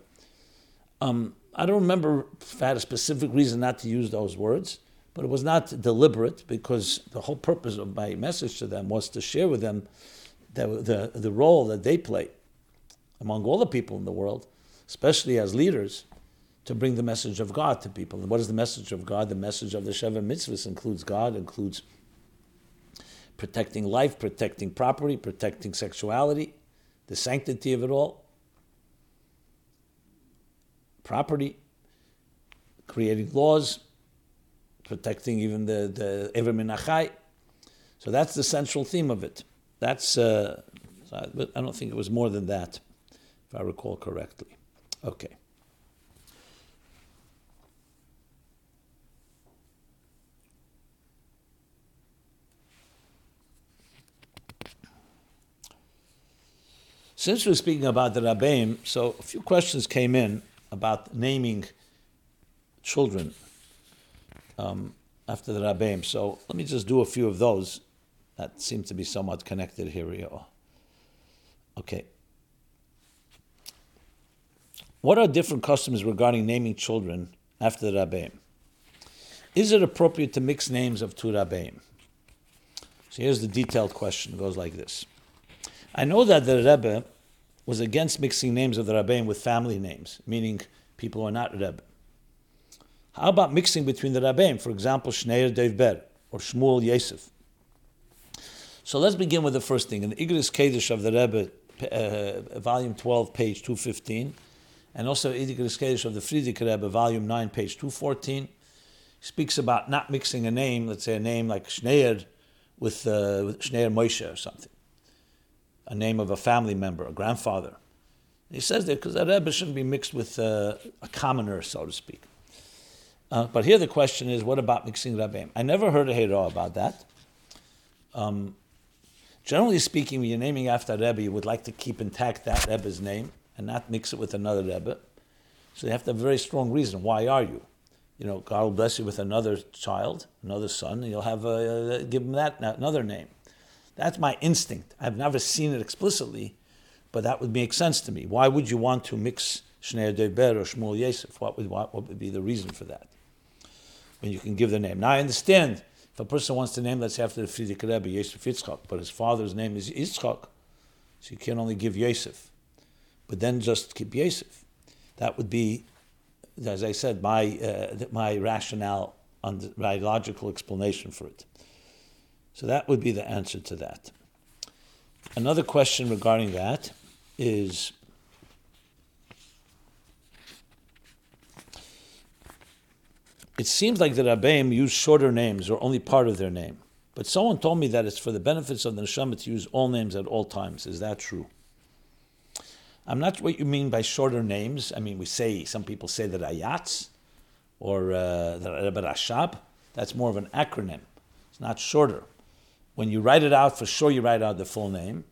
Um, I don't remember if I had a specific reason not to use those words. But it was not deliberate because the whole purpose of my message to them was to share with them the, the, the role that they play among all the people in the world, especially as leaders, to bring the message of God to people. And what is the message of God? The message of the Sheva Mitzvahs includes God, includes protecting life, protecting property, protecting sexuality, the sanctity of it all, property, creating laws, protecting even the the Ever Minachai. So that's the central theme of it. That's uh, I don't think it was more than that, if I recall correctly. Okay. Since we're speaking about the Rabbeim, so a few questions came in about naming children um, after the Rabbeim. So let me just do a few of those that seem to be somewhat connected here. Okay. What are different customs regarding naming children after the Rabbeim? Is it appropriate to mix names of two Rabbeim? So here's the detailed question. It goes like this. I know that the Rebbe was against mixing names of the Rabbeim with family names, meaning people who are not Rebbe. How about mixing between the Rabbeim, for example, Shneir Devber or Shmuel Yosef? So let's begin with the first thing. In the Igris Kedesh of the Rebbe, uh, volume 12, page 215, and also Igris Kedesh of the Frierdiker Rebbe, volume 9, page 214, speaks about not mixing a name, let's say a name like Shneir with, uh, with Moshe or something a name of a family member, a grandfather. He says that because a Rebbe shouldn't be mixed with uh, a commoner, so to speak. Uh, but here the question is, what about mixing Rabbeim? I never heard a Hera about that. Um, generally speaking, when you're naming after a Rebbe, you would like to keep intact that Rebbe's name and not mix it with another Rebbe. So you have to have a very strong reason. Why are you? You know, God will bless you with another child, another son, and you'll have a, give him that another name. That's my instinct. I've never seen it explicitly, but that would make sense to me. Why would you want to mix Shnei Deber or Shmuel Yosef? What would, what, would be the reason for that? When you can give the name. Now I understand if a person wants to name, let's say after the Frierdiker Rebbe, Yosef Yitzchak, but his father's name is Yitzchak, so you can only give Yosef. But then just keep Yosef. That would be, as I said, my, uh, my rationale, my logical explanation for it. So that would be the answer to that. Another question regarding that is it seems like the Rabbeim use shorter names or only part of their name. But someone told me that it's for the benefits of the neshama to use all names at all times. Is that true? I'm not sure what you mean by shorter names. I mean, we say, some people say that Ayatz or uh, the Rebbe Rashab. That's more of an acronym. It's not shorter when you write it out, for sure you write out the full name.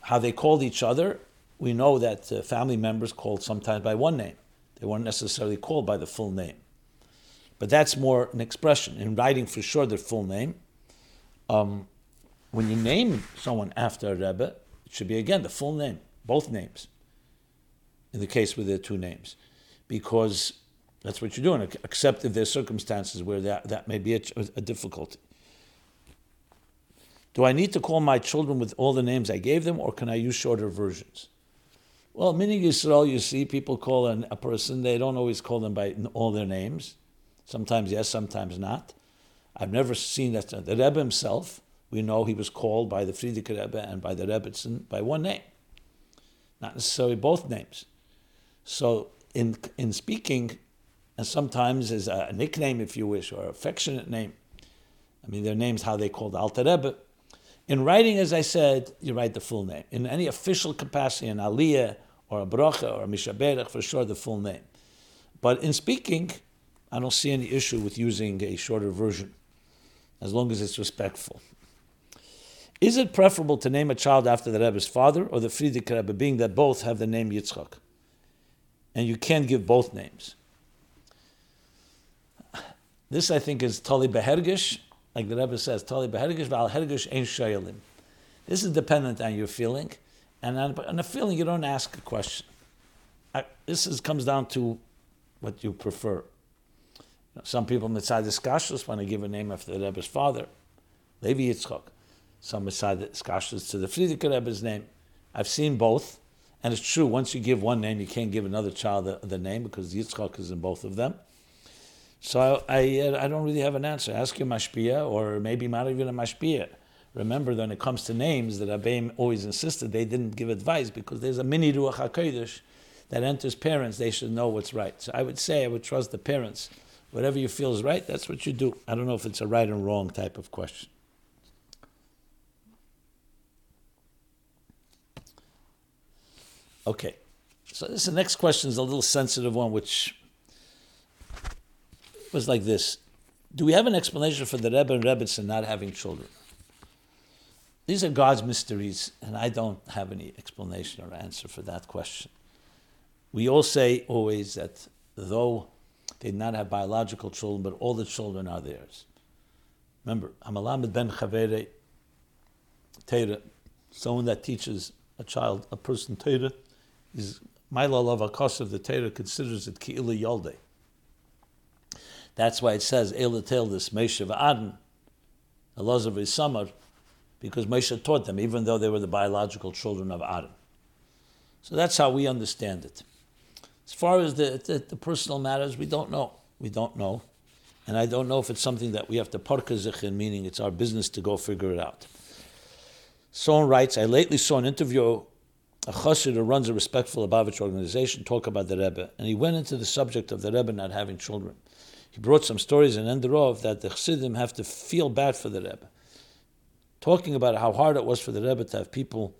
How they called each other, we know that uh, family members called sometimes by one name. They weren't necessarily called by the full name. But that's more an expression. In writing for sure their full name, um, when you name someone after a Rebbe, it should be again the full name, both names, in the case with their two names. Because that's what you're doing, except if there's circumstances where that, that may be a, a difficulty. Do I need to call my children with all the names I gave them, or can I use shorter versions? Well, many Yisrael, you see, people call an, a person, they don't always call them by all their names. Sometimes yes, sometimes not. I've never seen that. The Rebbe himself, we know he was called by the Frierdiker Rebbe and by the Rebbitzin by one name, not necessarily both names. So in, in speaking, and sometimes as a nickname, if you wish, or affectionate name, I mean, their names, how they called Alter Rebbe, in writing, as I said, you write the full name. In any official capacity, an aliyah or a bracha or a mishaberach, for sure the full name. But in speaking, I don't see any issue with using a shorter version, as long as it's respectful. Is it preferable to name a child after the Rebbe's father or the Frierdiker Rebbe, being that both have the name Yitzchak? And you can't give both names. This, I think, is Tali Behergish, like the Rebbe says, Tali v'al. This is dependent on your feeling, and on, on a feeling you don't ask a question. I, this is, comes down to what you prefer. You know, some people mitzad iskashus want to give a name after the Rebbe's father, Levi Yitzchok. Some mitzad iskashus to the Frierdiker Rebbe's name. I've seen both, and it's true. Once you give one name, you can't give another child the, the name because Yitzchok is in both of them. So I, I, I don't really have an answer. Ask your mashpia, or maybe not even a mashpia. Remember, when it comes to names, that Abayim always insisted they didn't give advice because there's a mini ruach hakodesh that enters parents. They should know what's right. So I would say I would trust the parents. Whatever you feel is right, that's what you do. I don't know if it's a right and wrong type of question. Okay, so this the next question is a little sensitive one, which was like this. Do we have an explanation for the Rebbe and Rebbitzin not having children? These are God's mysteries, and I don't have any explanation or answer for that question. We all say always that though they did not have biological children, but all the children are theirs. Remember, Hamalamed ben Chavere, Teira, someone that teaches a child, a person Teira, is Maila Lavakas of the Teira considers it Ki'ila Yalde. That's why it says Elatel this Moshe v'Adon, Elazar Summer, because Moshe taught them, even though they were the biological children of Adam. So that's how we understand it. As far as the, the, the personal matters, we don't know. We don't know. And I don't know if it's something that we have to parkazichin, meaning it's our business to go figure it out. Someone writes, I lately saw an interview, a chassid who runs a respectful Lubavitch organization, talk about the Rebbe, and he went into the subject of the Rebbe not having children. He brought some stories in Enderov that the chassidim have to feel bad for the Rebbe, talking about how hard it was for the Rebbe to have people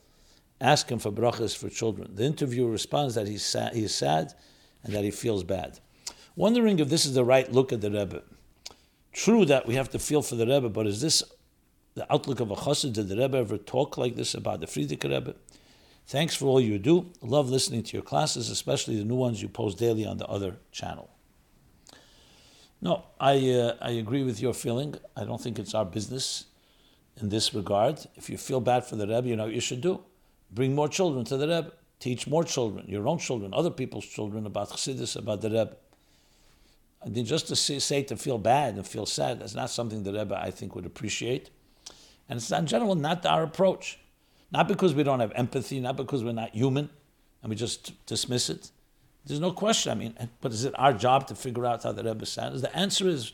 ask him for brachas for children. The interviewer responds that he's sad, he is sad and that he feels bad. Wondering if this is the right look at the Rebbe. True that we have to feel for the Rebbe, but is this the outlook of a chassid? Did the Rebbe ever talk like this about the Frierdiker Rebbe? Thanks for all you do. Love listening to your classes, especially the new ones you post daily on the other channel. No, I, uh, I agree with your feeling. I don't think it's our business in this regard. If you feel bad for the Rebbe, you know what you should do. Bring more children to the Rebbe. Teach more children, your own children, other people's children about Chassidus, about the Rebbe. I mean, just to say, say, to feel bad and feel sad, that's not something the Rebbe, I think, would appreciate. And it's in general not our approach. Not because we don't have empathy, not because we're not human and we just dismiss it. There's no question. I mean, but is it our job to figure out how the Rebbe sounds? The answer is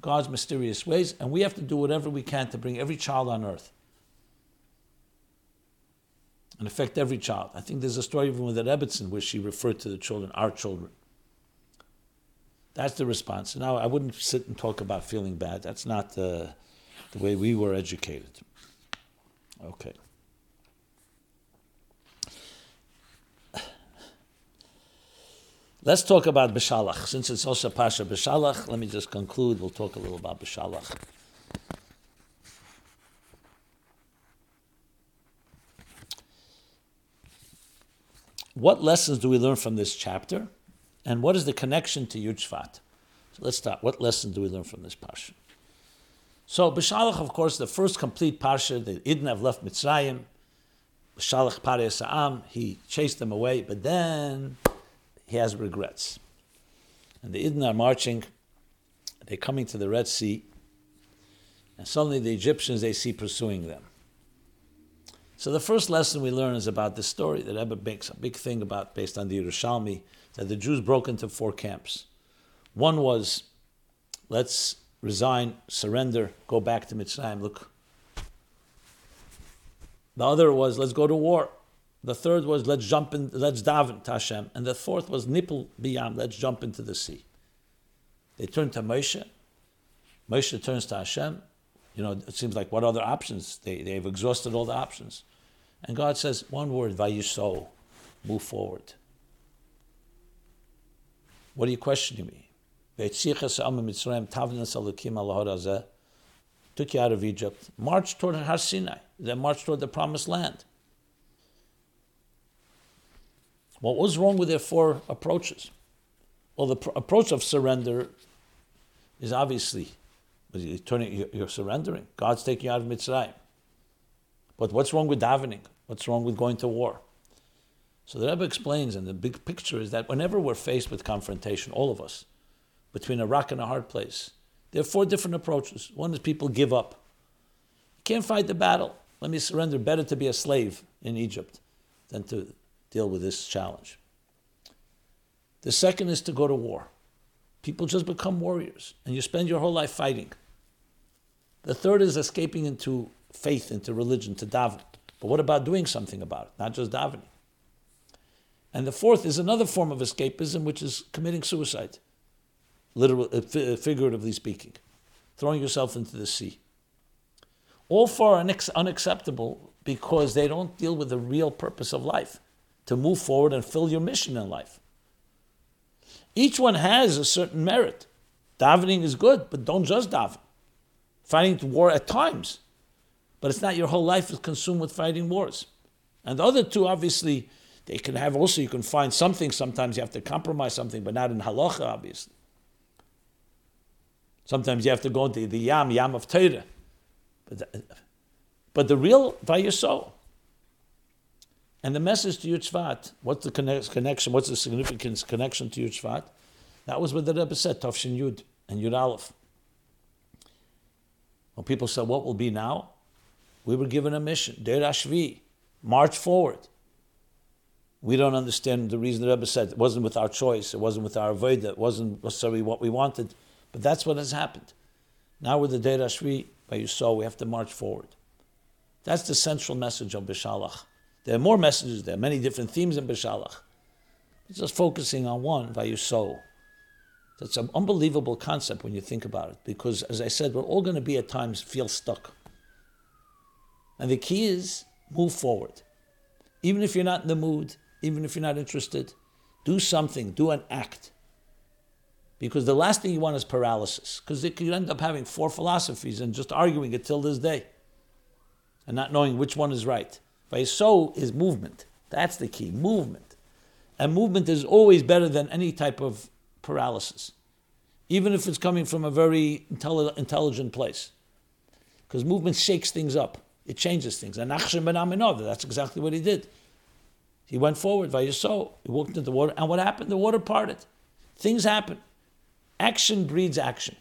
God's mysterious ways, and we have to do whatever we can to bring every child on earth and affect every child. I think there's a story even with the Rebbitzin where she referred to the children, our children. That's the response. Now, I wouldn't sit and talk about feeling bad. That's not the, the way we were educated. Okay. Let's talk about Beshalach. Since it's also Pasha Beshalach, let me just conclude. We'll talk a little about Beshalach. What lessons do we learn from this chapter? And what is the connection to Yud Shvat? So let's start. What lessons do we learn from this parsha? So Beshalach, of course, the first complete parsha, the Yidden have left Mitzrayim. Beshalach Parei Sa'am, he chased them away, but then he has regrets. And the Yidden are marching, they're coming to the Red Sea, and suddenly the Egyptians they see pursuing them. So the first lesson we learn is about this story that Rebbe makes a big thing about based on the Yerushalmi, that the Jews broke into four camps. One was, let's resign, surrender, go back to Mitzrayim. Look. The other was, let's go to war. The third was, let's jump in, let's daven to Hashem. And the fourth was, nipul biyam, let's jump into the sea. They turned to Moshe. Moshe turns to Hashem. You know, it seems like what other options? They, they've exhausted all the options. And God says, one word, Vayisol, move forward. What are you questioning me? Took you out of Egypt, marched toward Har Sinai, then marched toward the promised land. What was wrong with their four approaches? Well, the pr- approach of surrender is obviously you're, turning, you're surrendering. God's taking you out of Mitzrayim. But what's wrong with davening? What's wrong with going to war? So the Rebbe explains, and the big picture is that whenever we're faced with confrontation, all of us, between a rock and a hard place, there are four different approaches. One is people give up. You can't fight the battle. Let me surrender. Better to be a slave in Egypt than to deal with this challenge. The second is to go to war. People just become warriors, and you spend your whole life fighting. The third is escaping into faith, into religion, to daven. But what about doing something about it, not just davening? And the fourth is another form of escapism, which is committing suicide, literally, uh, uh, figuratively speaking, throwing yourself into the sea. All four are unacceptable because they don't deal with the real purpose of life, to move forward and fill your mission in life. Each one has a certain merit. Davening is good, but don't just daven. Fighting war at times, but it's not your whole life is consumed with fighting wars. And the other two, obviously, they can have also, you can find something, sometimes you have to compromise something, but not in halacha, obviously. Sometimes you have to go into the yam, yam of Torah. But the, but the real Vayasol. And the message to Yud Shvat, what's the connection, what's the significance connection to Yud Shvat? That was what the Rebbe said, Tafshin Yud and Yud Aleph. When people said, what will be now? We were given a mission, Der Ashvi, march forward. We don't understand the reason the Rebbe said it wasn't with our choice, it wasn't with our avodah, it wasn't necessarily what we wanted, but that's what has happened. Now with the Deir Ashvi, by you saw, we have to march forward. That's the central message of Beshalach. There are more messages, there many different themes in Beshalach. It's just focusing on one, Vayuso. That's an unbelievable concept when you think about it, because as I said, we're all going to be at times feel stuck. And the key is move forward. Even if you're not in the mood, even if you're not interested, do something, do an act. Because the last thing you want is paralysis, because you end up having four philosophies and just arguing it till this day and not knowing which one is right. So is movement. That's the key movement. And movement is always better than any type of paralysis, even if it's coming from a very intelligent place. Because movement shakes things up. It changes things. And Nachshon ben Aminadav, that's exactly what he did. He went forward, Vayaso, he walked into the water, and what happened? The water parted. Things happen. Action breeds action.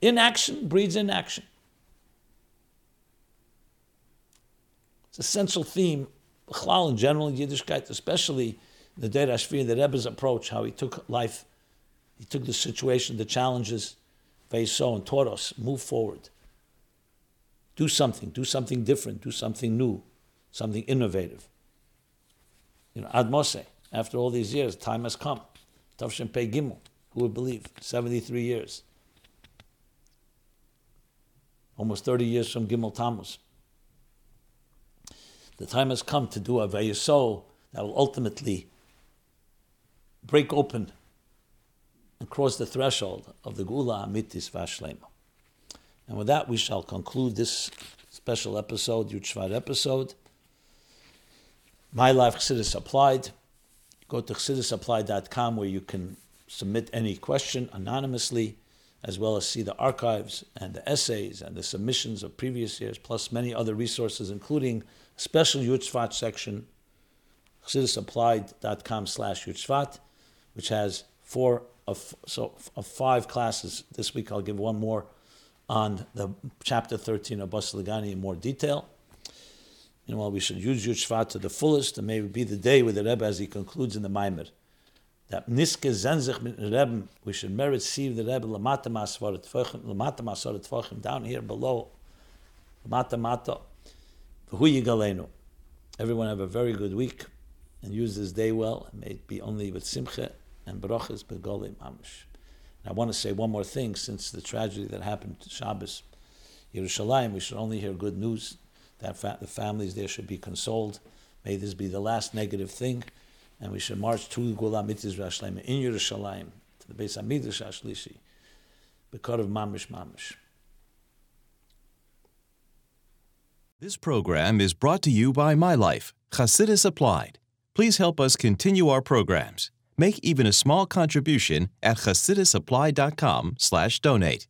Inaction breeds inaction. It's a central theme, Chalal in general, in Yiddishkeit, especially the Deir Ashvi, the Rebbe's approach, how he took life, he took the situation, the challenges, Vayaso, and taught us, move forward. Do something, do something different, do something new, something innovative. You know, Ad Moshe, after all these years, time has come. Tavshin Pei Gimel, who would believe? 73 years. Almost 30 years from Gimel Tammuz. The time has come to do a Vayaso that will ultimately break open and cross the threshold of the Geula Amitis Vashlema. And with that, we shall conclude this special episode, Yud episode. My Life Chassidus Applied. Go to chassidusapplied.com where you can submit any question anonymously, as well as see the archives and the essays and the submissions of previous years, plus many other resources, including special Yud section, chassidusapplied.com slash Yud which has four of, so, of five classes. This week I'll give one more on the chapter 13 of Basi Legani in more detail. You know, we should use Yud Shvat to the fullest, and maybe be the day with the Rebbe as he concludes in the Maimer. That Niske Zenzich mit Rebbe, we should merit see the Rebbe Lamata Masvaret Tvachim, Lamata Masvaret Tvachim, down here below, Lamata Mata, V'hu Yigalenu. Everyone have a very good week, and use this day well, and may it be only with Simcha and Brachas Begolim Amish. I want to say one more thing since the tragedy that happened to Shabbos, Yerushalayim, we should only hear good news. That fa- the families there should be consoled. May this be the last negative thing, and we should march to Geula Mitzvah Yerushalayim in Yerushalayim to the base of Hamidrash Ashlishi, because of Mamish Mamish. This program is brought to you by My Life, Chassidus Applied. Please help us continue our programs. Make even a small contribution at chassidusapplied.com slash donate.